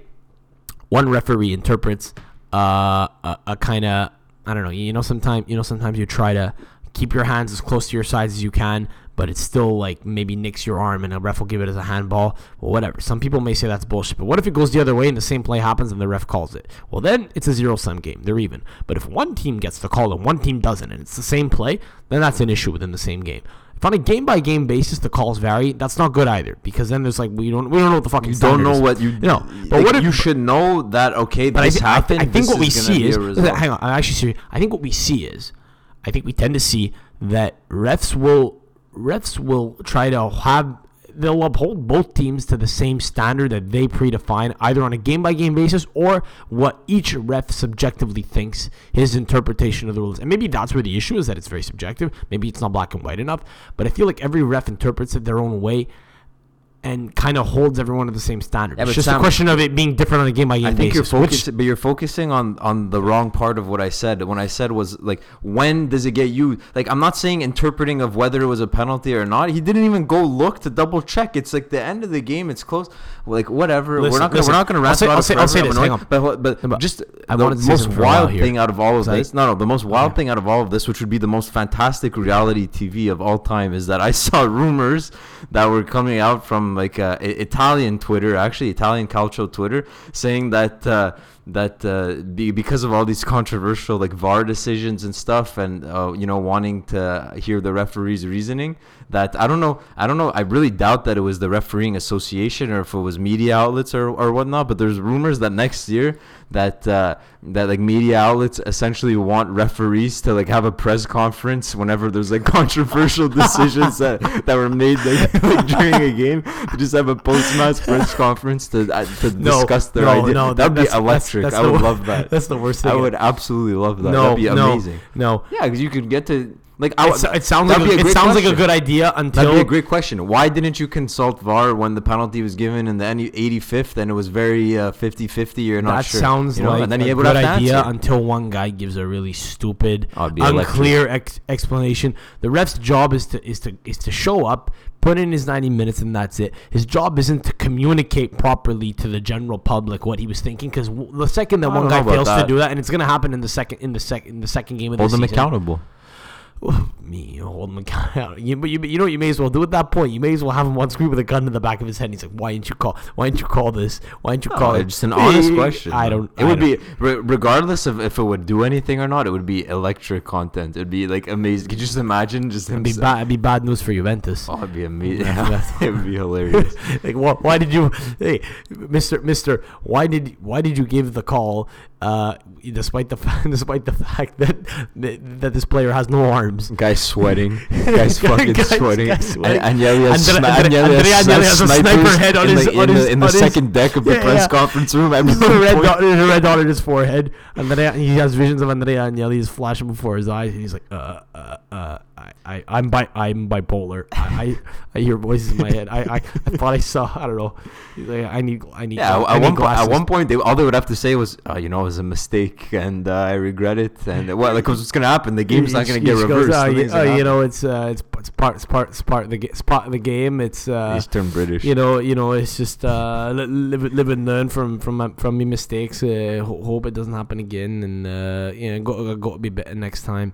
one referee interprets uh, a, a kind of I don't know. You know, sometimes you know sometimes you try to keep your hands as close to your sides as you can, but it's still like maybe nicks your arm, and a ref will give it as a handball. Well, whatever. Some people may say that's bullshit, but what if it goes the other way and the same play happens and the ref calls it? Well, then it's a zero sum game. They're even. But if one team gets the call and one team doesn't, and it's the same play, then that's an issue within the same game. If on a game by game basis the calls vary, that's not good either because then there's like we don't we don't know what the fucking You don't know is. what you know. But like, what if you should know that okay but I, this I, happened. I think this what we see is a listen, result. hang on. I'm actually serious. I think what we see is, I think we tend to see that refs will refs will try to have they'll uphold both teams to the same standard that they predefine, either on a game by game basis or what each ref subjectively thinks his interpretation of the rules. And maybe that's where the issue is that it's very subjective. Maybe it's not black and white enough. But I feel like every ref interprets it their own way and kind of holds everyone to the same standard. Yeah, it's just a question of it being different on a game by game I think you're basis. which- but you're focusing on on the wrong part of what I said. When I said was like, when does it get you? Like, I'm not saying interpreting of whether it was a penalty or not. He didn't even go look to double check. It's like the end of the game. It's close. Like whatever. Listen, we're not gonna listen. we're not gonna I'll rant say- I'll it say- I'll say this, hang on. But but, but just I the wanted to say most something for a while wild here. thing out of all of this. No, no. The most wild Okay. thing out of all of this, which would be the most fantastic reality TV of all time, is that I saw rumors that were coming out from like uh, Italian Twitter, actually Italian calcio Twitter, saying that uh, that uh, be, because of all these controversial like VAR decisions and stuff, and uh, you know wanting to hear the referee's reasoning, that I don't know, I don't know, I really doubt that it was the refereeing association or if it was media outlets or, or whatnot. But there's rumors that next year that uh, that like media outlets essentially want referees to like have a press conference whenever there's like controversial decisions that, that were made like, like during a game. To just have a post match press conference to uh, to No, discuss their no, idea. no, That'd be that's- that's- electric. that's I would wor- love that. That's the worst thing. I would absolutely love that. No, That'd be no. No, Yeah, because you could get to like. I, It, it sounds like be a, it sounds like a good idea until That'd be a great question. Why didn't you consult VAR when the penalty was given in the 85th and it was very uh, 50-50? You're not that sure. sounds you know? like and then a good idea answer. until one guy gives a really stupid, it'd be electric. unclear ex- explanation. The ref's job is to is to is to show up, put in his 90 minutes, and that's it. His job isn't to communicate properly to the general public what he was thinking, because the second that I one guy fails to do that, and it's gonna happen in the second in the second in the second game of Hold the them season. accountable. Me, you know, hold him accountable. You, but you, you know what you may as well do at that point. You may as well have him on screen with a gun in the back of his head. And he's like, "Why didn't you call? Why didn't you call this? Why didn't you oh, call No, it?" just an honest question. I don't. It I would don't- be regardless of if it would do anything or not. It would be electric content. It'd be like amazing. Could you just imagine just him? It'd be bad. It'd be bad news for Juventus. Oh, it'd be amazing. That's- it would be hilarious. like, why, why did you, hey, Mister, Mister, why did why did you give the call, uh, despite the fa- despite the fact that that this player has no arms? Guy's sweating. Guy's fucking Guy's- sweating. guy's sweating. And Agnelli has, Andre- sni- Andre- Agnelli has, Agnelli has a sniper head on in his- the, on in his- the, in the on his- second deck of the Yeah, press yeah. conference room. There's Everyone a red dot, a red dot on his forehead. Andrea, he has visions of Andrea Agnelli is flashing before his eyes, and he's like, uh, uh, uh, I, I, I'm bi- I'm bipolar. I, I, I hear voices in my head. I, I, I thought I saw. I don't know. Like, I need, I need. Yeah, I at need one, point, at one point, they, all they would have to say was, uh, you know, it was a mistake, and uh, I regret it. And what, like, what's going to happen? The game's not going to get goes, reversed. "Oh, you, oh, you know, it's uh, it's it's part, it's part, it's part of the, it's part of the game. It's uh, He's turned British. you know, you know, it's just uh, li- live, live and learn from from my- from my mistakes. Uh, ho- hope it doesn't happen again, and uh, you know, go go to be better next time.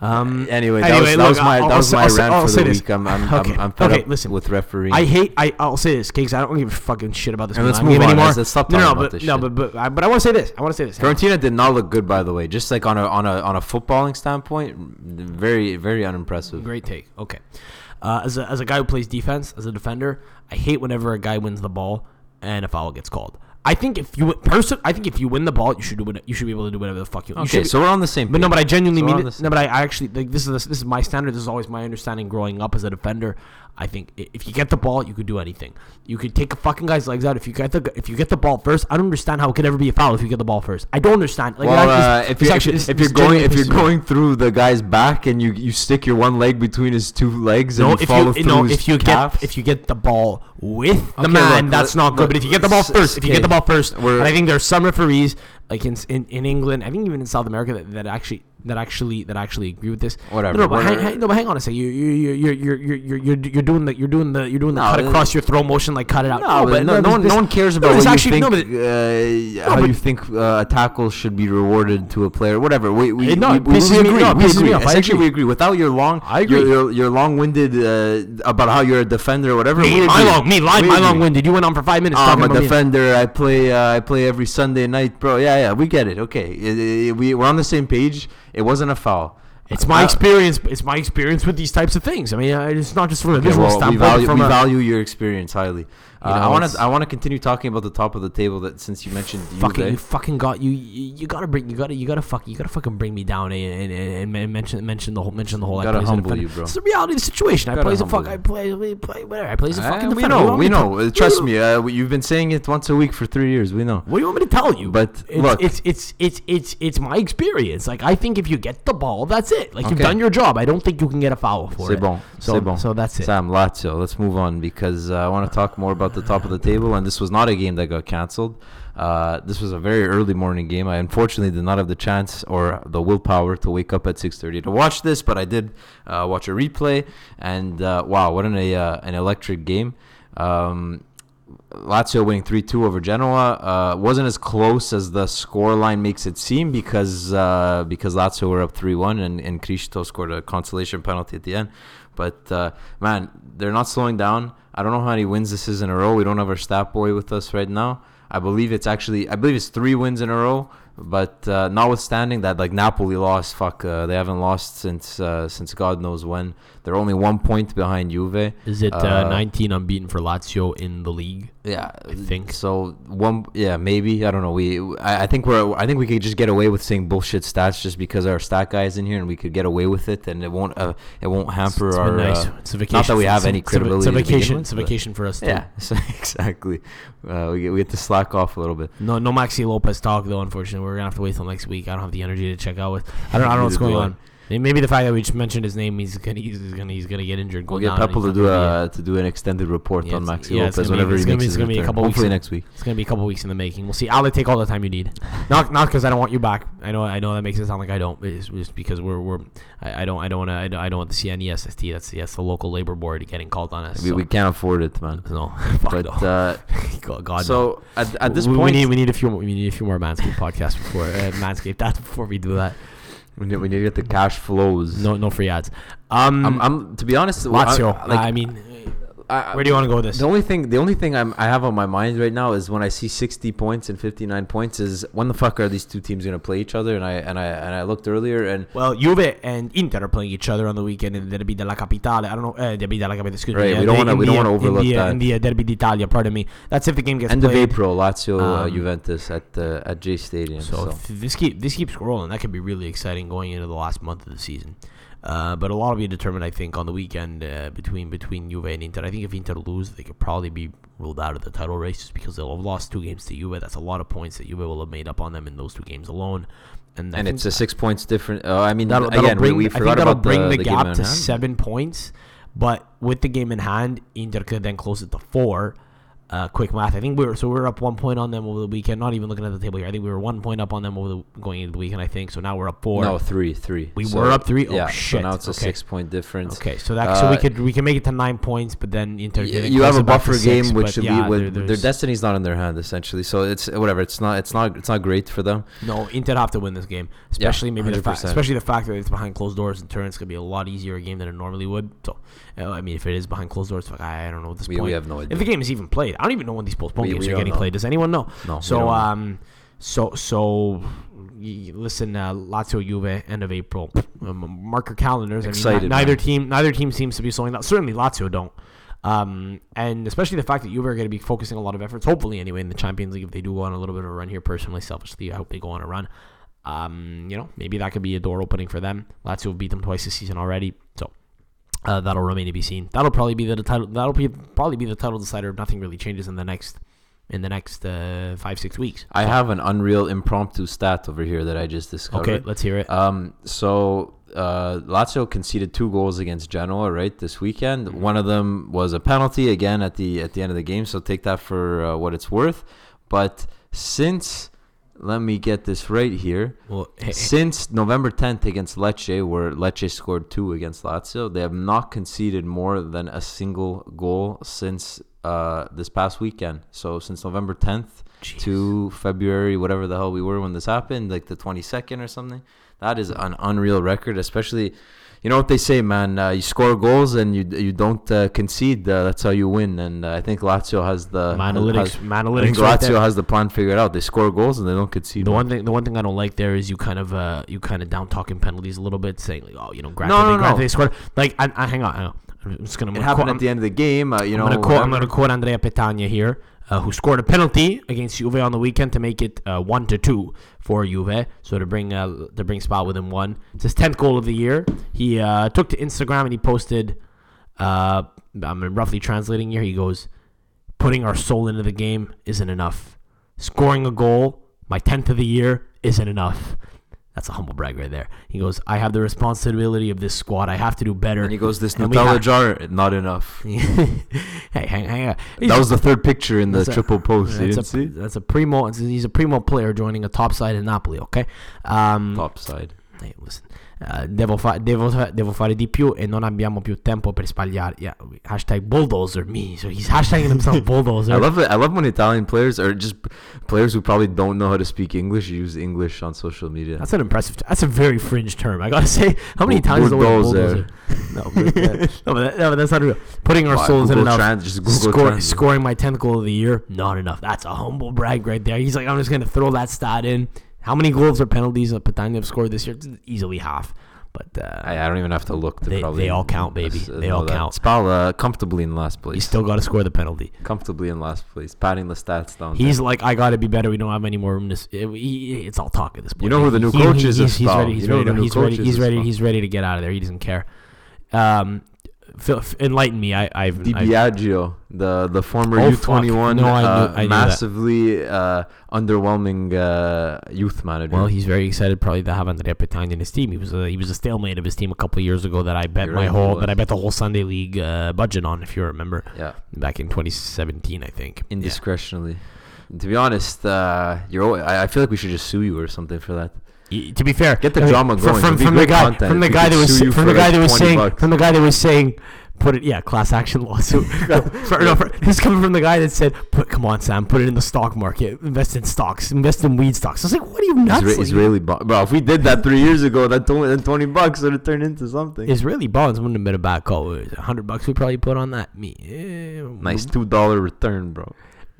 Um, anyway, that anyway, was, that look, was my I'll- that was I'll my rant I'll for the this. week. I'm I'm, Okay, I'm, I'm fed okay, up listen. with refereeing. I hate. I I'll say this, Cakes. I don't give a fucking shit about this And let's move on. anymore. Let's- let's stop no, no, talking about but this no, shit. but but I, but I want to say this. I want to say this. Fiorentina did not look good, by the way. Just like on a on a on a footballing standpoint, very very unimpressive. Great take. Okay. Uh, as a as a guy who plays defense, as a defender, I hate whenever a guy wins the ball and a foul gets called. I think if you person, I think if you win the ball, you should do it. You should be able to do whatever the fuck you. you Okay, should, so we're on the same. But no, but I genuinely So mean it. No, but I, I actually like this is this is my standard. This is always my understanding growing up as a defender. I think if you get the ball, you could do anything. You could take a fucking guy's legs out. If you get the if you get the ball first, I don't understand how it could ever be a foul if you get the ball first. I don't understand. Like, Well, uh, if you're, actually- if, if you're going if you're pisses me off. going through the guy's back and you, you stick your one leg between his two legs No, and you if follow you through no, his if you calves, get if you get the ball with the Okay, man, look, that's not good. look, But if you get the ball first, if you get the ball first, we're- and I think there are some referees like in, in in England, I think even in South America that, that actually that actually that actually agree with this. Whatever, No, no, but hang, hang, no, but hang on a second. You you you you you you you you're doing the you're doing the you're doing the No, cut across your throw motion like cut it out. No, but no, no, one, this- no one cares about this what actually- you no, but- uh, how you think uh, a tackle should be rewarded to a player, whatever. We we, no, we, we, we me- agree. no, we agree. off. Essentially, agree. we agree. Without your long, I agree. Your, your, your long-winded uh, about how you're a defender or whatever. Me, we my long, me, line, my agree. long winded. You went on for five minutes. I'm a defender. I play. Uh, I play every Sunday night, bro. Yeah, yeah. We get it. Okay, we we're on the same page. It wasn't a foul. It's my Uh, experience. It's my experience with these types of things. I mean, it's not just from a visual well, we standpoint. value from we a, value your experience highly. You know, I want to I want to continue talking about the top of the table that since you mentioned fucking you fucking got you you, you gotta bring you gotta you gotta fuck you gotta fucking bring me down and, and, and, mention mention the whole mention the whole Gotta humble you, bro. It's the reality of the situation. I play as a fuck. you. I play, play whatever. I play as a Uh, fucking we defender. Know, we know. Trust you- me, uh, you've been saying it once a week for three years. We know. What do you want me to tell you? But it's, look- it's it's it's it's it's my experience. Like I think if you get the ball, that's it. Like you've done your job. I don't think you can get a foul for C'est it. bon. So C'est bon. so that's it. Sam Lazio. Let's move on because uh, I want to talk more about the top of the table. And this was not a game that got canceled. Uh, this was a very early morning game. I unfortunately did not have the chance or the willpower to wake up at 6:30 to watch this, but I did uh, watch a replay. And uh, wow, what an uh, an electric game! Um, Lazio winning 3-2 over Genoa uh, wasn't as close as the scoreline makes it seem because uh, because Lazio were up 3-1 and, and Criscito scored a consolation penalty at the end. But uh, man, they're not slowing down. I don't know how many wins this is in a row. We don't have our stat boy with us right now. I believe it's actually I believe it's three wins in a row. But uh, notwithstanding that, like Napoli lost, fuck, uh, they haven't lost since uh, since God knows when. They're only one point behind Juve. Is it uh, Uh, 19 unbeaten for Lazio in the league? Yeah, I think. so. One, yeah, maybe I don't know. We, I, I think we're, I think we could just get away with saying bullshit stats just because our stat guys in here, and we could get away with it, and it won't, uh, it won't hamper It's our. nice. uh, It's a vacation. not that we have it's any a- It's a credibility vacation. with, It's a vacation for us. Too. yeah, so exactly. Uh, we get we get to slack off a little bit. No, no Maxi Lopez talk though. Unfortunately, we're gonna have to wait till next week. I don't have the energy to check out with. I don't. I don't know what's going on. Maybe the fact that we just mentioned his name, he's gonna he's gonna he's gonna get injured. We'll get Pepple to do a to do an extended report Yeah, on Maxi yeah, Lopez whenever he makes his it's gonna be a return. couple weeks Hopefully in- next week. It's gonna be a couple weeks in the making. We'll see. I'll take all the time you need. Not not because I don't want you back. I know I know that makes it sound like I don't. It's just because we're we're I, I don't I don't want to I don't, I don't want to see any SST. That's that's the local labor board getting called on us. We, so- we can't afford it, man. no, But no. uh, God, God no. so at, at this we, point, we need we need a few more, we need a few more Manscaped podcasts before uh, Manscaped that before we do that. We need, we need to get the cash flows. No no free ads. Um, I'm, I'm to be honest. Lazio. I, like, I mean, I- where do you want to go with this? The only thing, the only thing I'm, I have on my mind right now is when I see 60 points and 59 points is when the fuck are these two teams gonna play each other? And I and I and I looked earlier and Well, Juve and Inter are playing each other on the weekend in the Derby della Capitale. I don't know. Uh, Derby della Capitale. Excuse Right, me. we uh, don't wanna- in we don't wanna uh, overlook in the, uh, that. In the uh, Derby d'Italia. Pardon me. That's if the game gets end of. April, Lazio uh, Um, Juventus at uh, at J Stadium. So, So, if this keep this keeps rolling. That could be really exciting going into the last month of the season. Uh, but a lot will be determined, I think, on the weekend uh, between between Juve and Inter. I think if Inter lose, they could probably be ruled out of the title race just because they'll have lost two games to Juve. That's a lot of points that Juve will have made up on them in those two games alone. And, and it's a six points different. Uh, I mean, that'll, that'll again, bring, we, we forgot about bring the, the, the gap to hand. seven points. But with the game in hand, Inter could then close it to four. Uh, quick math. I think we were so we were up one point on them over the weekend. Not even looking at the table here. I think we were one point up on them over the going into the weekend. I think so. Now we're up four. No, three, three. We So, were up three? Oh, yeah, shit. So now it's a Okay. six point difference. Okay, so that so we Uh, could we can make it to nine points, but then Inter. Y- you have a buffer six, game, which should yeah, be with their destiny's not in their hand essentially. So it's whatever. It's not. It's not. It's not great for them. No, Inter have to win this game, especially maybe the fact, especially the fact that it's behind closed doors and turns gonna be a lot easier a game than it normally would. So, uh, I mean, if it is behind closed doors, I, I don't know at this We, point. we have no idea. if the game is even played, I don't even know when these postponed We- games we are getting know. played. Does anyone know? No, So um, so so listen, uh, Lazio Juve end of April. Um, mark your calendars. I mean, Excited, neither man. team neither team seems to be slowing down. Certainly Lazio don't. Um, and especially the fact that Juve are going to be focusing a lot of efforts, hopefully anyway, in the Champions League if they do go on a little bit of a run here. Personally, selfishly, I hope they go on a run. Um, you know, maybe that could be a door opening for them. Lazio have beat them twice this season already, so uh, that'll remain to be seen. That'll probably be the title. That'll be probably be the title decider if nothing really changes in the next in the next uh, five six weeks. I have an unreal impromptu stat over here that I just discovered. Okay, let's hear it. Um, so uh, Lazio conceded two goals against Genoa right this weekend. Mm-hmm. One of them was a penalty again at the at the end of the game. So take that for uh, what it's worth. But since let me get this right here. well, hey, Since November 10th against Lecce, where Lecce scored two against Lazio, they have not conceded more than a single goal since uh, this past weekend. So since November 10th to February, whatever the hell we were when this happened, like the 22nd or something. That is an unreal record, especially. You know what they say, man. Uh, you score goals and you you don't uh, concede. Uh, that's how you win. And uh, I think Lazio has the analytics, Has, I think. Right Lazio there. has the plan figured out. They score goals and they don't concede. The one. one thing, the one thing I don't like there is you kind of, uh, you kind of down talking penalties a little bit, saying like, oh, you know, granted, No, no, no. they scored. Like, I, I hang on, hang on. I'm just gonna. I'm It gonna happened quote- at the end of the game. Uh, you know, I'm gonna quote. I'm gonna quote Andrea Petagna here, uh, who scored a penalty against Juve on the weekend to make it uh, one to two for Juve. So to bring uh, to bring Spal within one. It's his tenth goal of the year. He uh, took to Instagram and he posted. Uh, I'm roughly translating here. He goes, "Putting our soul into the game isn't enough. Scoring a goal, my tenth of the year, isn't enough." That's a humble brag right there. He goes, "I have the responsibility of this squad. I have to do better." And he goes, "This And Nutella jar, not enough." hey, hang, hang on. That was the third picture in the a- triple post. You That's didn't a, see? that's a primo. He's a primo player joining a top side in Napoli. Okay. Um, Top side. hey, listen. Uh, devo, fa- devo, devo fare di più e non abbiamo più tempo per sbagliare. Yeah, hashtag bulldozer me. So he's hashtagging himself bulldozer. I love it. I love when Italian players or just players who probably don't know how to speak English use English on social media. That's an impressive. That's a very fringe term. I gotta say, how many Bu- times the word bulldozer. no, but, no, but that, no, but that's not real. Putting our souls in Google enough. Trans- just Google Score, scoring my tenth goal of the year, not enough. That's a humble brag right there. He's like, I'm just gonna throw that stat in. How many goals or penalties that Petagna have scored this year? It's easily half. But uh, I, I don't even have to look to They- probably. they all count, baby. They all that. count. Spal uh, comfortably in last place. you still got to score the penalty. comfortably in last place, patting the stats down. He's there. like, I got to be better. We don't have any more room to. s- it- he- it's all talk at this point. You know who the new He- coach he- is He's, he's ready. He's You ready. to- He's ready. He's ready. He's ready to get out of there. He doesn't care. Um, enlighten me. I, I've, Di I've Biagio, the the former Oh, U twenty one, No, I knew- uh, I knew that. massively uh, underwhelming uh, youth manager. Well, he's very excited probably to have Andrea Petagna in his team. He was a, he was a stalemate of his team a couple of years ago that I bet You're my right, whole that I bet the whole Sunday League uh, budget on, if you remember, yeah, back in 2017, I think. Yeah. indiscretionally. To be honest, uh, you're. al- I, I feel like we should just sue you or something for that. Y- To be fair, Get the I mean, drama going. From, from the guy, content from the guy that was from the guy like that was saying bucks. from the guy that was saying, put it yeah, class action lawsuit. no, for, no, for, this is coming from the guy that said, put come on Sam, put it in the stock market, invest in stocks, invest in weed stocks. I was like, what are you nuts? Isra- Like, Israeli bo- bro. If we did that three years ago, that twenty, that 20 bucks would have turned into something. Israeli bonds wouldn't have been a bad call. A hundred bucks we probably put on that. Me, eh, nice two dollar return, bro.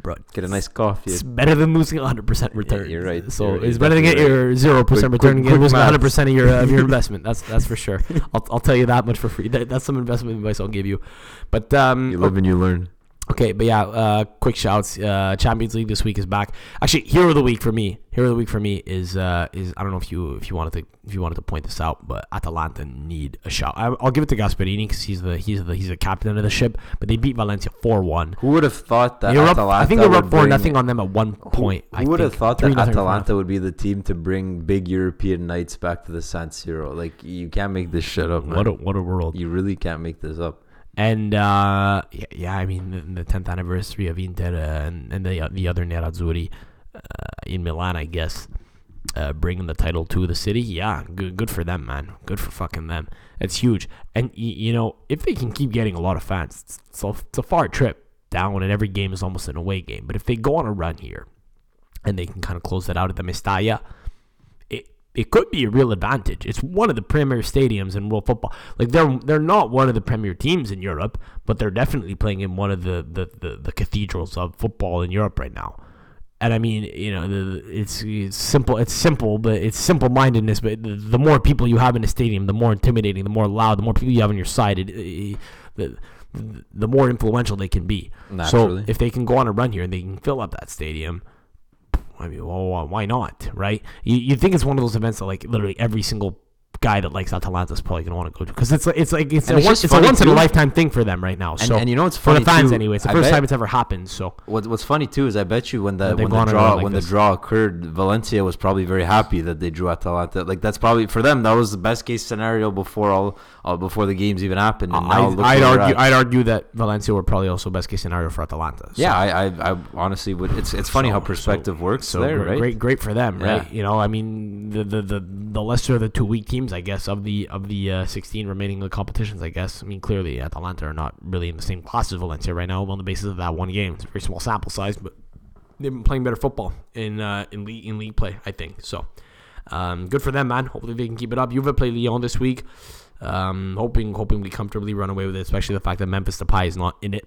Bro. Get a nice coffee. It's better than losing 100% return. you're right. So You're- it's better than get your 0% Quick- return quick- and get losing maths. 100% of your of your investment. That's that's for sure. I'll, I'll tell you that much for free. That, that's some investment advice I'll give you. But um, You live and you learn. Okay, but yeah, uh, quick shouts. Uh, Champions League this week is back. Actually, hero of the week for me. Hero of the week for me is uh, is I don't know if you if you wanted to if you wanted to point this out, but Atalanta need a shout. I, I'll give it to Gasperini because he's the he's the he's the captain of the ship. But they beat Valencia four one. Who would have thought that up, Atalanta I think they were up four nothing on them at one point. I Who would have thought that Atalanta would be the team to bring big European nights back to the San Siro? Like you can't make this shit up, man. What a what a world. you really can't make this up. And uh, yeah, yeah, I mean the- the tenth anniversary of Inter and, and the the other Nerazzurri uh, in Milan, I guess, uh, bringing the title to the city. Yeah, good good for them, man. Good for fucking them. It's huge. And y- you know, if they can keep getting a lot of fans, it's, it's, a, it's a far trip down, and every game is almost an away game. But if they go on a run here, and they can kind of close it out at the Mestalla, it could be a real advantage. It's one of the premier stadiums in world football. Like they're they're not one of the premier teams in Europe, but they're definitely playing in one of the the, the, the cathedrals of football in Europe right now. And I mean, you know, the, it's, it's simple. It's simple, but it's simple mindedness. But the, the more people you have in a stadium, the more intimidating, the more loud, the more people you have on your side, it, it, the the more influential they can be. Naturally. So if they can go on a run here and they can fill up that stadium, I mean, well, why not, right? You you think it's one of those events that like literally every single guy that likes Atalanta is probably gonna want to go to because it's like it's like it's, a, And it's it's a once in a lifetime thing for them right now. And, So and you know what's for funny the fans too? anyway, it's the I first bet- time it's ever happened. So What, what's funny too is I bet you when the when the gone on a draw like when this. the draw occurred, Valencia was probably very happy that they drew Atalanta. Like that's probably for them that was the best case scenario before all uh, before the games even happened. And now I, I'd argue. I'd argue that Valencia were probably also best case scenario for Atalanta. So- yeah, I, I I honestly would. It's it's funny how So- perspective works So there, great, right? great, great for them, Yeah. right? You know, I mean, the the the, the lesser of the two weak teams, I guess, of the of the uh, 16 remaining competitions, I guess. I mean, clearly Atalanta are not really in the same class as Valencia right now on the basis of that one game. It's a very small sample size, but they've been playing better football in uh, in league in league play, I think. So, um, good for them, man. Hopefully they can keep it up. Juve play Lyon this week. Um, hoping hoping we comfortably run away with it, especially the fact that Memphis Depay is not in it.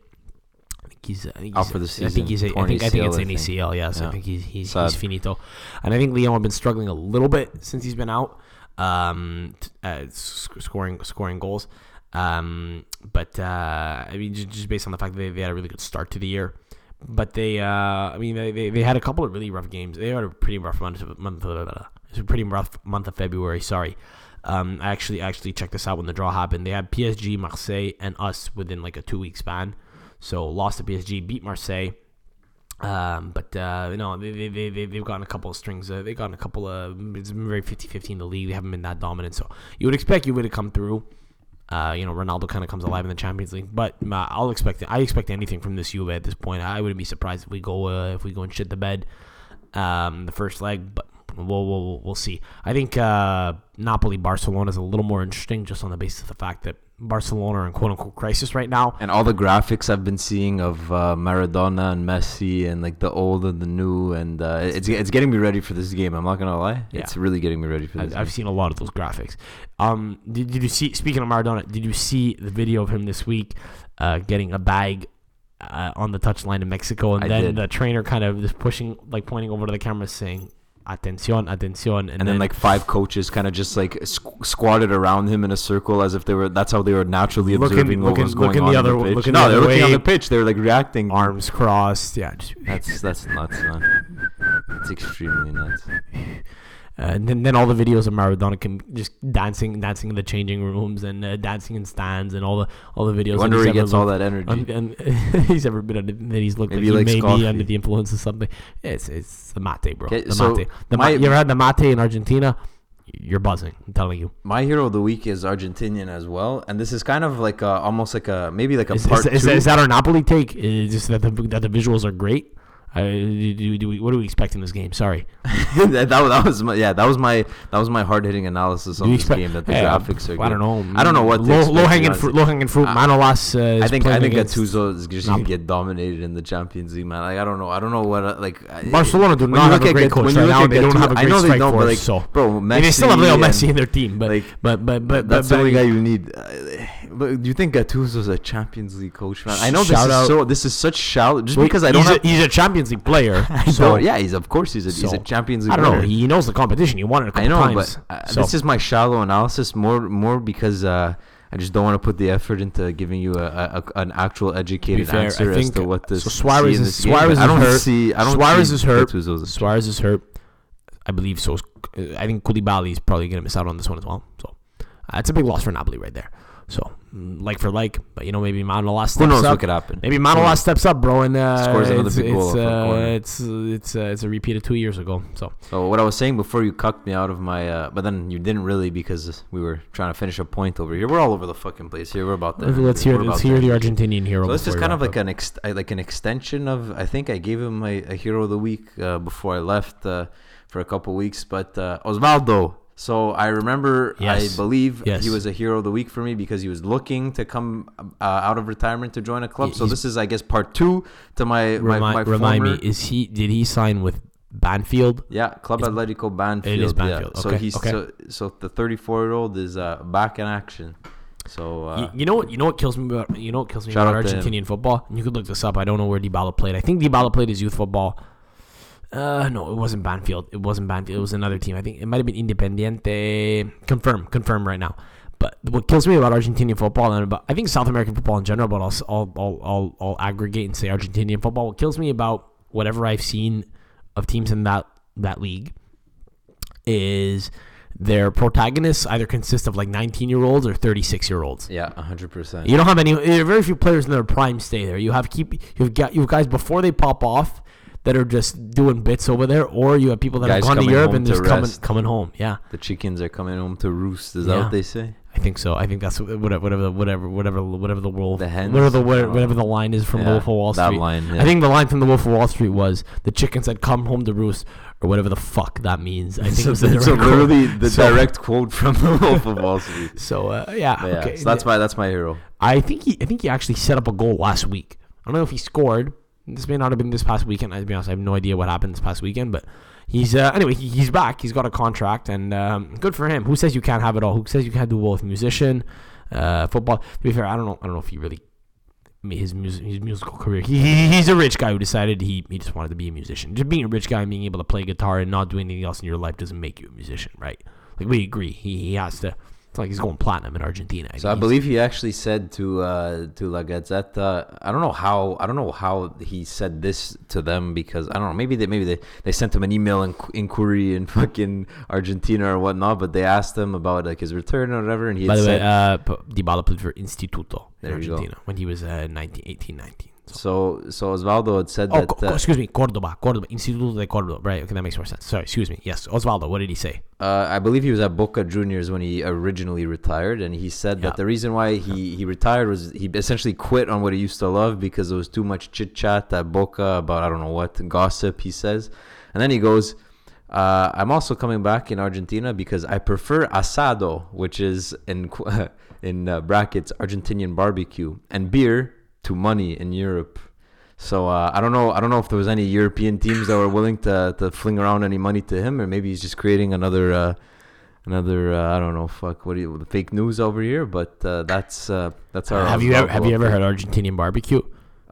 I think he's, I think Out for the season. I think he's. A, I think I think it's an ACL. Yes, I think he's he's, he's finito. And I think Lyon have been struggling a little bit since he's been out, um, uh, scoring scoring goals. Um, but uh, I mean, just, just based on the fact that they, they had a really good start to the year. But they, uh, I mean, they, they, they had a couple of really rough games. They had a pretty rough month. Of, month of, it was a pretty rough month of February. Sorry. Um, I actually actually checked this out when the draw happened. They had PSG, Marseille, and us within like a two week span. So lost to PSG, beat Marseille. Um, but uh, you know they, they, they, they've gotten a couple of strings. Uh, they've gotten a couple of. It's been very 50-50 in the league. They haven't been that dominant. So you would expect you would have come through. Uh, you know, Ronaldo kind of comes alive in the Champions League, but uh, I'll expect I expect anything from this Juve at this point. I wouldn't be surprised if we go uh, if we go and shit the bed um, the first leg, but we'll we'll, we'll see. I think uh, Napoli Barcelona is a little more interesting just on the basis of the fact that Barcelona are in quote unquote crisis right now. And all the graphics I've been seeing of uh, Maradona and Messi and like the old and the new, and uh, it's it's getting me ready for this game. I'm not gonna lie, Yeah. it's really getting me ready for this. I've, I've seen a lot of those graphics. Um, did, did you see? Speaking of Maradona, did you see the video of him this week uh, getting a bag uh, on the touchline in Mexico, and I then did. the trainer kind of just pushing, like pointing over to the camera, saying "Atención, atención," and, and then like five coaches kind of just like squ- squatted around him in a circle as if they were that's how they were naturally Looking- observing what was going looking on the other- pitch. looking no the they're looking on the pitch. They're like reacting. Arms crossed. Yeah, that's that's nuts man. It's extremely nuts Uh, and then, then all the videos of Maradona can just dancing, dancing in the changing rooms and uh, dancing in stands and all the all the videos. I wonder he gets all that energy un- and he's ever been under, that he's looked Maybe he like he may be under the influence of something. It's it's the mate, bro. Okay, the so mate. The my- ma- you ever had the mate in Argentina? You're buzzing. I'm telling you. my hero of the week is Argentinian as well, and this is kind of like a, almost like a maybe like a Is, part is, is, is that our Napoli take? Is just that the that the visuals are great? Uh, do, do, we, what do we expect in this game? Sorry. that, that, was my yeah that was my that was my hard hitting analysis on this expect- game that the Hey, graphics are. I don't know. I don't know what low, low hanging fruit. Low hanging fruit. Uh, Manolas. Uh, is I think I think Gattuso is just gonna get dominated in the Champions League, man. Like I don't know, I don't know what uh, like Barcelona do not have a at great coach right now. They don't have a great know they strike don't, force, like, so- bro, I mean, they still have Messi Leo Messi in their team, but like but but but that's the only guy you need. Uh, but do you think Gattuso's a Champions League coach, man? I know this is so. This is such shallow. Just because I don't he's a, a Champions League player. So yeah, he's of course he's a he's a Champions League. I don't know. He knows the competition. He won it a couple I know, times. but uh, so. this is my shallow analysis. More, more because uh, I just don't want to put the effort into giving you a, a, a- an actual educated fair, answer as to what this. so Suarez is- game. Suarez I is don't hurt. see. I don't Suarez is hurt. Suarez is hurt. I believe so. I think Koulibaly is probably going to miss out on this one as well. So uh, it's a big loss for Napoli right there. So like for like, but you know maybe Manolas steps Who knows up. what could happen? Maybe Manolas knows? steps up, bro, and uh, Scores another it's, big goal it's, uh, it's it's uh, it's a repeat of two years ago. So So what I was saying before you cucked me out of my, uh, but then you didn't really because we were trying to finish a point over here. We're all over the fucking place here. We're about to. let's hear let's hear the Argentinian hero. So this is kind of like up. an ex- like an extension of. I think I gave him a, a hero of the week uh, before I left uh, for a couple weeks, but uh, Osvaldo. So I remember, Yes. I believe Yes. he was a hero of the week for me because he was looking to come uh, out of retirement to join a club. So this is, I guess, part two to my my, remind, my remind me, is he did he sign with Banfield? Yeah, Club It's- Atletico Banfield. is yeah. Banfield, So he's okay. so, so the 34 year old is uh, back in action. So uh, you, you know what? You know what kills me about you know what kills me about out. Argentinian football. And you could look this up. I don't know where Dybala played. I think Dybala played his youth football. Uh, no, it wasn't Banfield. It wasn't Banfield. It was another team. I think it might have been Independiente. Confirm, confirm right now. But what kills me about Argentinian football and about I think South American football in general, but I'll I'll I'll, I'll, I'll aggregate and say Argentinian football. What kills me about whatever I've seen of teams in that that league is their protagonists either consist of like 19 year olds or 36 year olds. yeah, 100%. You don't have any. There are very few players in their prime stay there. You have keep. You've got you guys before they pop off that are just doing bits over there, or you have people that Guys have gone to Europe and to just coming coming home. Yeah, The chickens are coming home to roost. Is that what they say? I think so. I think that's whatever whatever whatever whatever whatever the wolf The hens? whatever the whatever, whatever the line is from Yeah, Wolf of Wall that Street. line, yeah. I think the line from the Wolf of Wall Street was the chickens had come home to roost, or whatever the fuck that means. I think so, it was the so direct quote. literally the So- direct quote from the Wolf of Wall Street. So uh, yeah, yeah, okay. so that's my that's my hero. I think he I think he actually set up a goal last week. I don't know if he scored. This may not have been this past weekend. To be honest, I have no idea what happened this past weekend. But he's uh, anyway. He, he's back. He's got a contract, and um, good for him. Who says you can't have it all? Who says you can't do both? Musician, uh, football. To be fair, I don't know. I don't know if he really his his musical career. He, he he's a rich guy who decided he he just wanted to be a musician. Just being a rich guy and being able to play guitar and not do anything else in your life doesn't make you a musician, right? Like we agree. He he has to It's like he's going platinum in Argentina. So I believe he actually said to uh, to La Gazzetta. I don't know how. I don't know how he said this to them because I don't know. Maybe they maybe they, they sent him an email in, inquiry in fucking Argentina or whatnot. But they asked him about like his return or whatever, and he By had the way, said. uh, Dybala played for Instituto in go. Argentina when he was uh, 19, 18, 19. So. so Osvaldo had said Oh, that. co- co- uh, excuse me, Cordoba, Cordoba, Instituto de Cordoba. Right, okay, that makes more sense. Sorry, excuse me. Yes, Osvaldo, what did he say? Uh, I believe he was at Boca Juniors when he originally retired, and he said Yeah. that the reason why he, he retired was he essentially quit on what he used to love because there was too much chit chat at Boca about I don't know what gossip. He says, and then he goes, uh, "I'm also coming back in Argentina because I prefer asado, which is in in uh, brackets Argentinian barbecue, and beer to money in Europe." So uh, I don't know. I don't know if there was any European teams that were willing to, to fling around any money to him, or maybe he's just creating another uh, another uh, I don't know. Fuck, what do you fake news over here? But uh, that's uh, that's our. have you ever have you ever heard Argentinian barbecue?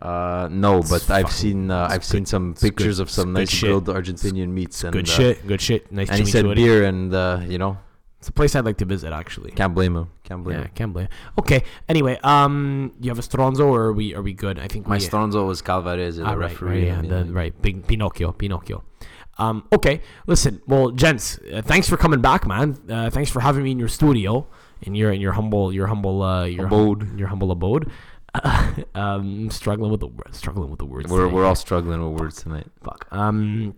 Uh, no, but I've seen uh, I've seen some it's good- pictures of some nice grilled Argentinian meats and good shit, good shit. Nice And he said beer, and uh, you know, It's a place I'd like to visit actually. can't blame him. Can't blame Yeah, him. can't blame. Okay. Anyway, um, you have a Stronzo, or are we are we good? I think My we, Stronzo was Calvarese, the Ah, right, referee. right, yeah, the, right, big Pinocchio, Pinocchio. Um, okay, listen, well, gents, uh, thanks for coming back, man. Uh, thanks for having me in your studio, in your in your humble your humble uh, your hum- Abode. your humble abode. um, struggling with the struggling with the words. We're today. we're all struggling with words tonight. fuck. Um,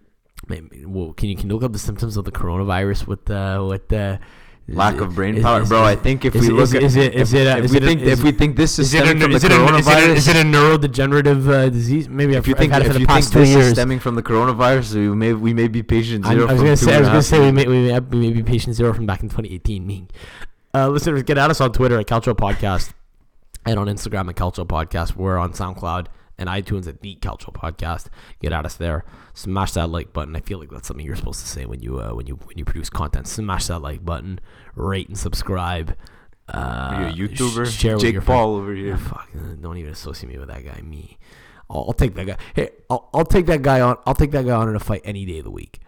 well, can you can you look up the symptoms of the coronavirus with uh, with the Lack of brain is- power, is- bro. is- I think if we it- look is at it- is it- is if, it if is we it a- think if we think this is it, stemming from the is, it a, is, it a, coronavirus, is it a neurodegenerative uh, disease? Maybe I've, if you I've think had it if for the you past think two this years. is stemming from the coronavirus, we may we may be patient zero. I was gonna say, I was gonna say we may, we may, we may be patient zero from back in 2018. Me, uh, listeners, get at us on Twitter at Calcio Podcast and on Instagram at Calcio Podcast. We're on SoundCloud and iTunes at the Calcio Podcast. Get at us there. Smash that like button. I feel like that's something you're supposed to say when you uh, when you when you produce content. Smash that like button. Rate and subscribe. Uh, Are you a YouTuber? sh- share with Jake your Paul friends. over Yeah, here. fuck. uh, Don't even associate me with that guy. Me. I'll, I'll take that guy. Hey, I'll, I'll take that guy on. I'll take that guy on in a fight any day of the week.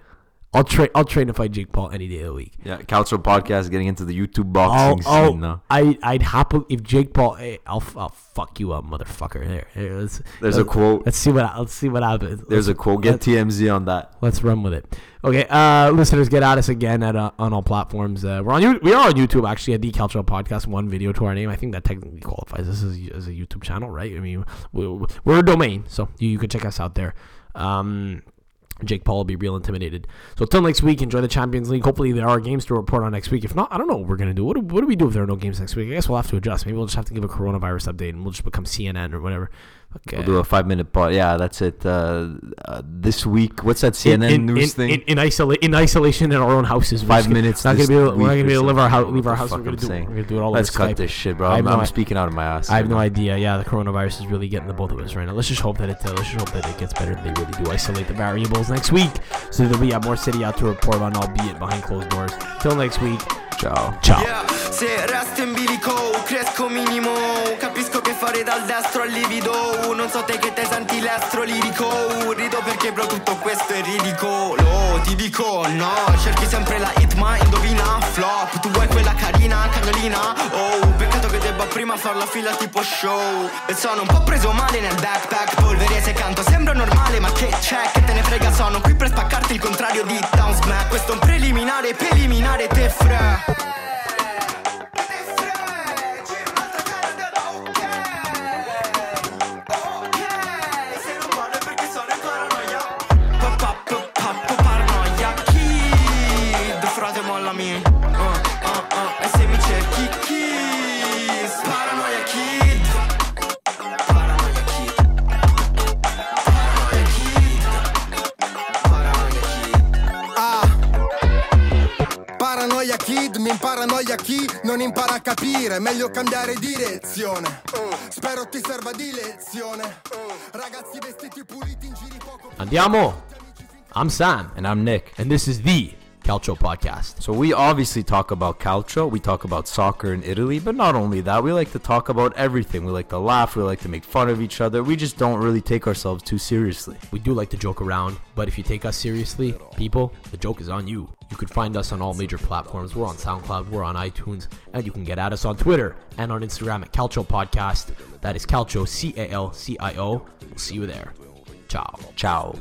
I'll train. I'll train to fight Jake Paul any day of the week. Yeah, Calcio Podcast getting into the YouTube I'll, boxing I'll, scene now. I, I'd happily if Jake Paul. Hey, I'll, f- I'll fuck you up, motherfucker. There, here, let's, There's a let's, quote. Let's see what. Let's see what happens. There's a Let's- quote. Get TMZ on that. Let's run with it. Okay, uh, listeners, get at us again at uh, on all platforms. Uh, we're on. We are on YouTube actually at the Calcio Podcast. One video to our name. I think that technically qualifies us as, as a YouTube channel, right? I mean, we, we're a domain, so you, you can check us out there. Um, Jake Paul will be real intimidated. So until next week, enjoy the Champions League. Hopefully there are games to report on next week. If not, I don't know what we're gonna do. What do, what do we do if there are no games next week? I guess we'll have to adjust. Maybe we'll just have to give a coronavirus update and we'll just become CNN or whatever. Okay. We'll do a five minute pod. Yeah, that's it. Uh, uh, this week, what's that CNN in, news in, thing? In, in, isola- in isolation in our own houses. We're Five gonna- minutes Not gonna be able, we're not gonna be able to leave our house. Leave our house. We're gonna do. We're gonna do it all Let's cut Skype. this shit, bro. I have I'm, no I'm speaking out of my ass. I have no idea. Yeah, the coronavirus is really getting the both of us right now. Let's just hope that it. Uh, let's just hope that it gets better. They really do isolate the variables next week, so that we have more city out to report on, albeit behind closed doors. Till next week. Ciao. Ciao. Yeah, fare dal destro al livido Non so te che te senti l'estro lirico Rido perché bro tutto questo è ridicolo Ti dico no, cerchi sempre la hit ma indovina Flop, tu vuoi quella carina, cagnolina Oh, peccato che debba prima far la fila tipo show. E sono un po' preso male nel backpack. Polvere se canto sembra normale ma che c'è? Che te ne frega sono qui per spaccarti il contrario di Down Smack Questo è un preliminare, preliminare te fra kid, mi imparanoia chi non impara a capire, meglio cambiare direzione. Spero ti serva di lezione. Ragazzi vestiti puliti in giri poco Andiamo. I'm Sam, And I'm Nick. and this is the Calcio Podcast. So we obviously talk about calcio, we talk about soccer in Italy, but not only that, we like to talk about everything. We like to laugh, we like to make fun of each other. We just don't really take ourselves too seriously. We do like to joke around, but if you take us seriously, people, the joke is on you. You can find us on all major platforms. We're on SoundCloud, we're on iTunes, and you can get at us on Twitter and on Instagram at Calcio Podcast. That is Calcio, C A L C I O. We'll see you there. Ciao. Ciao.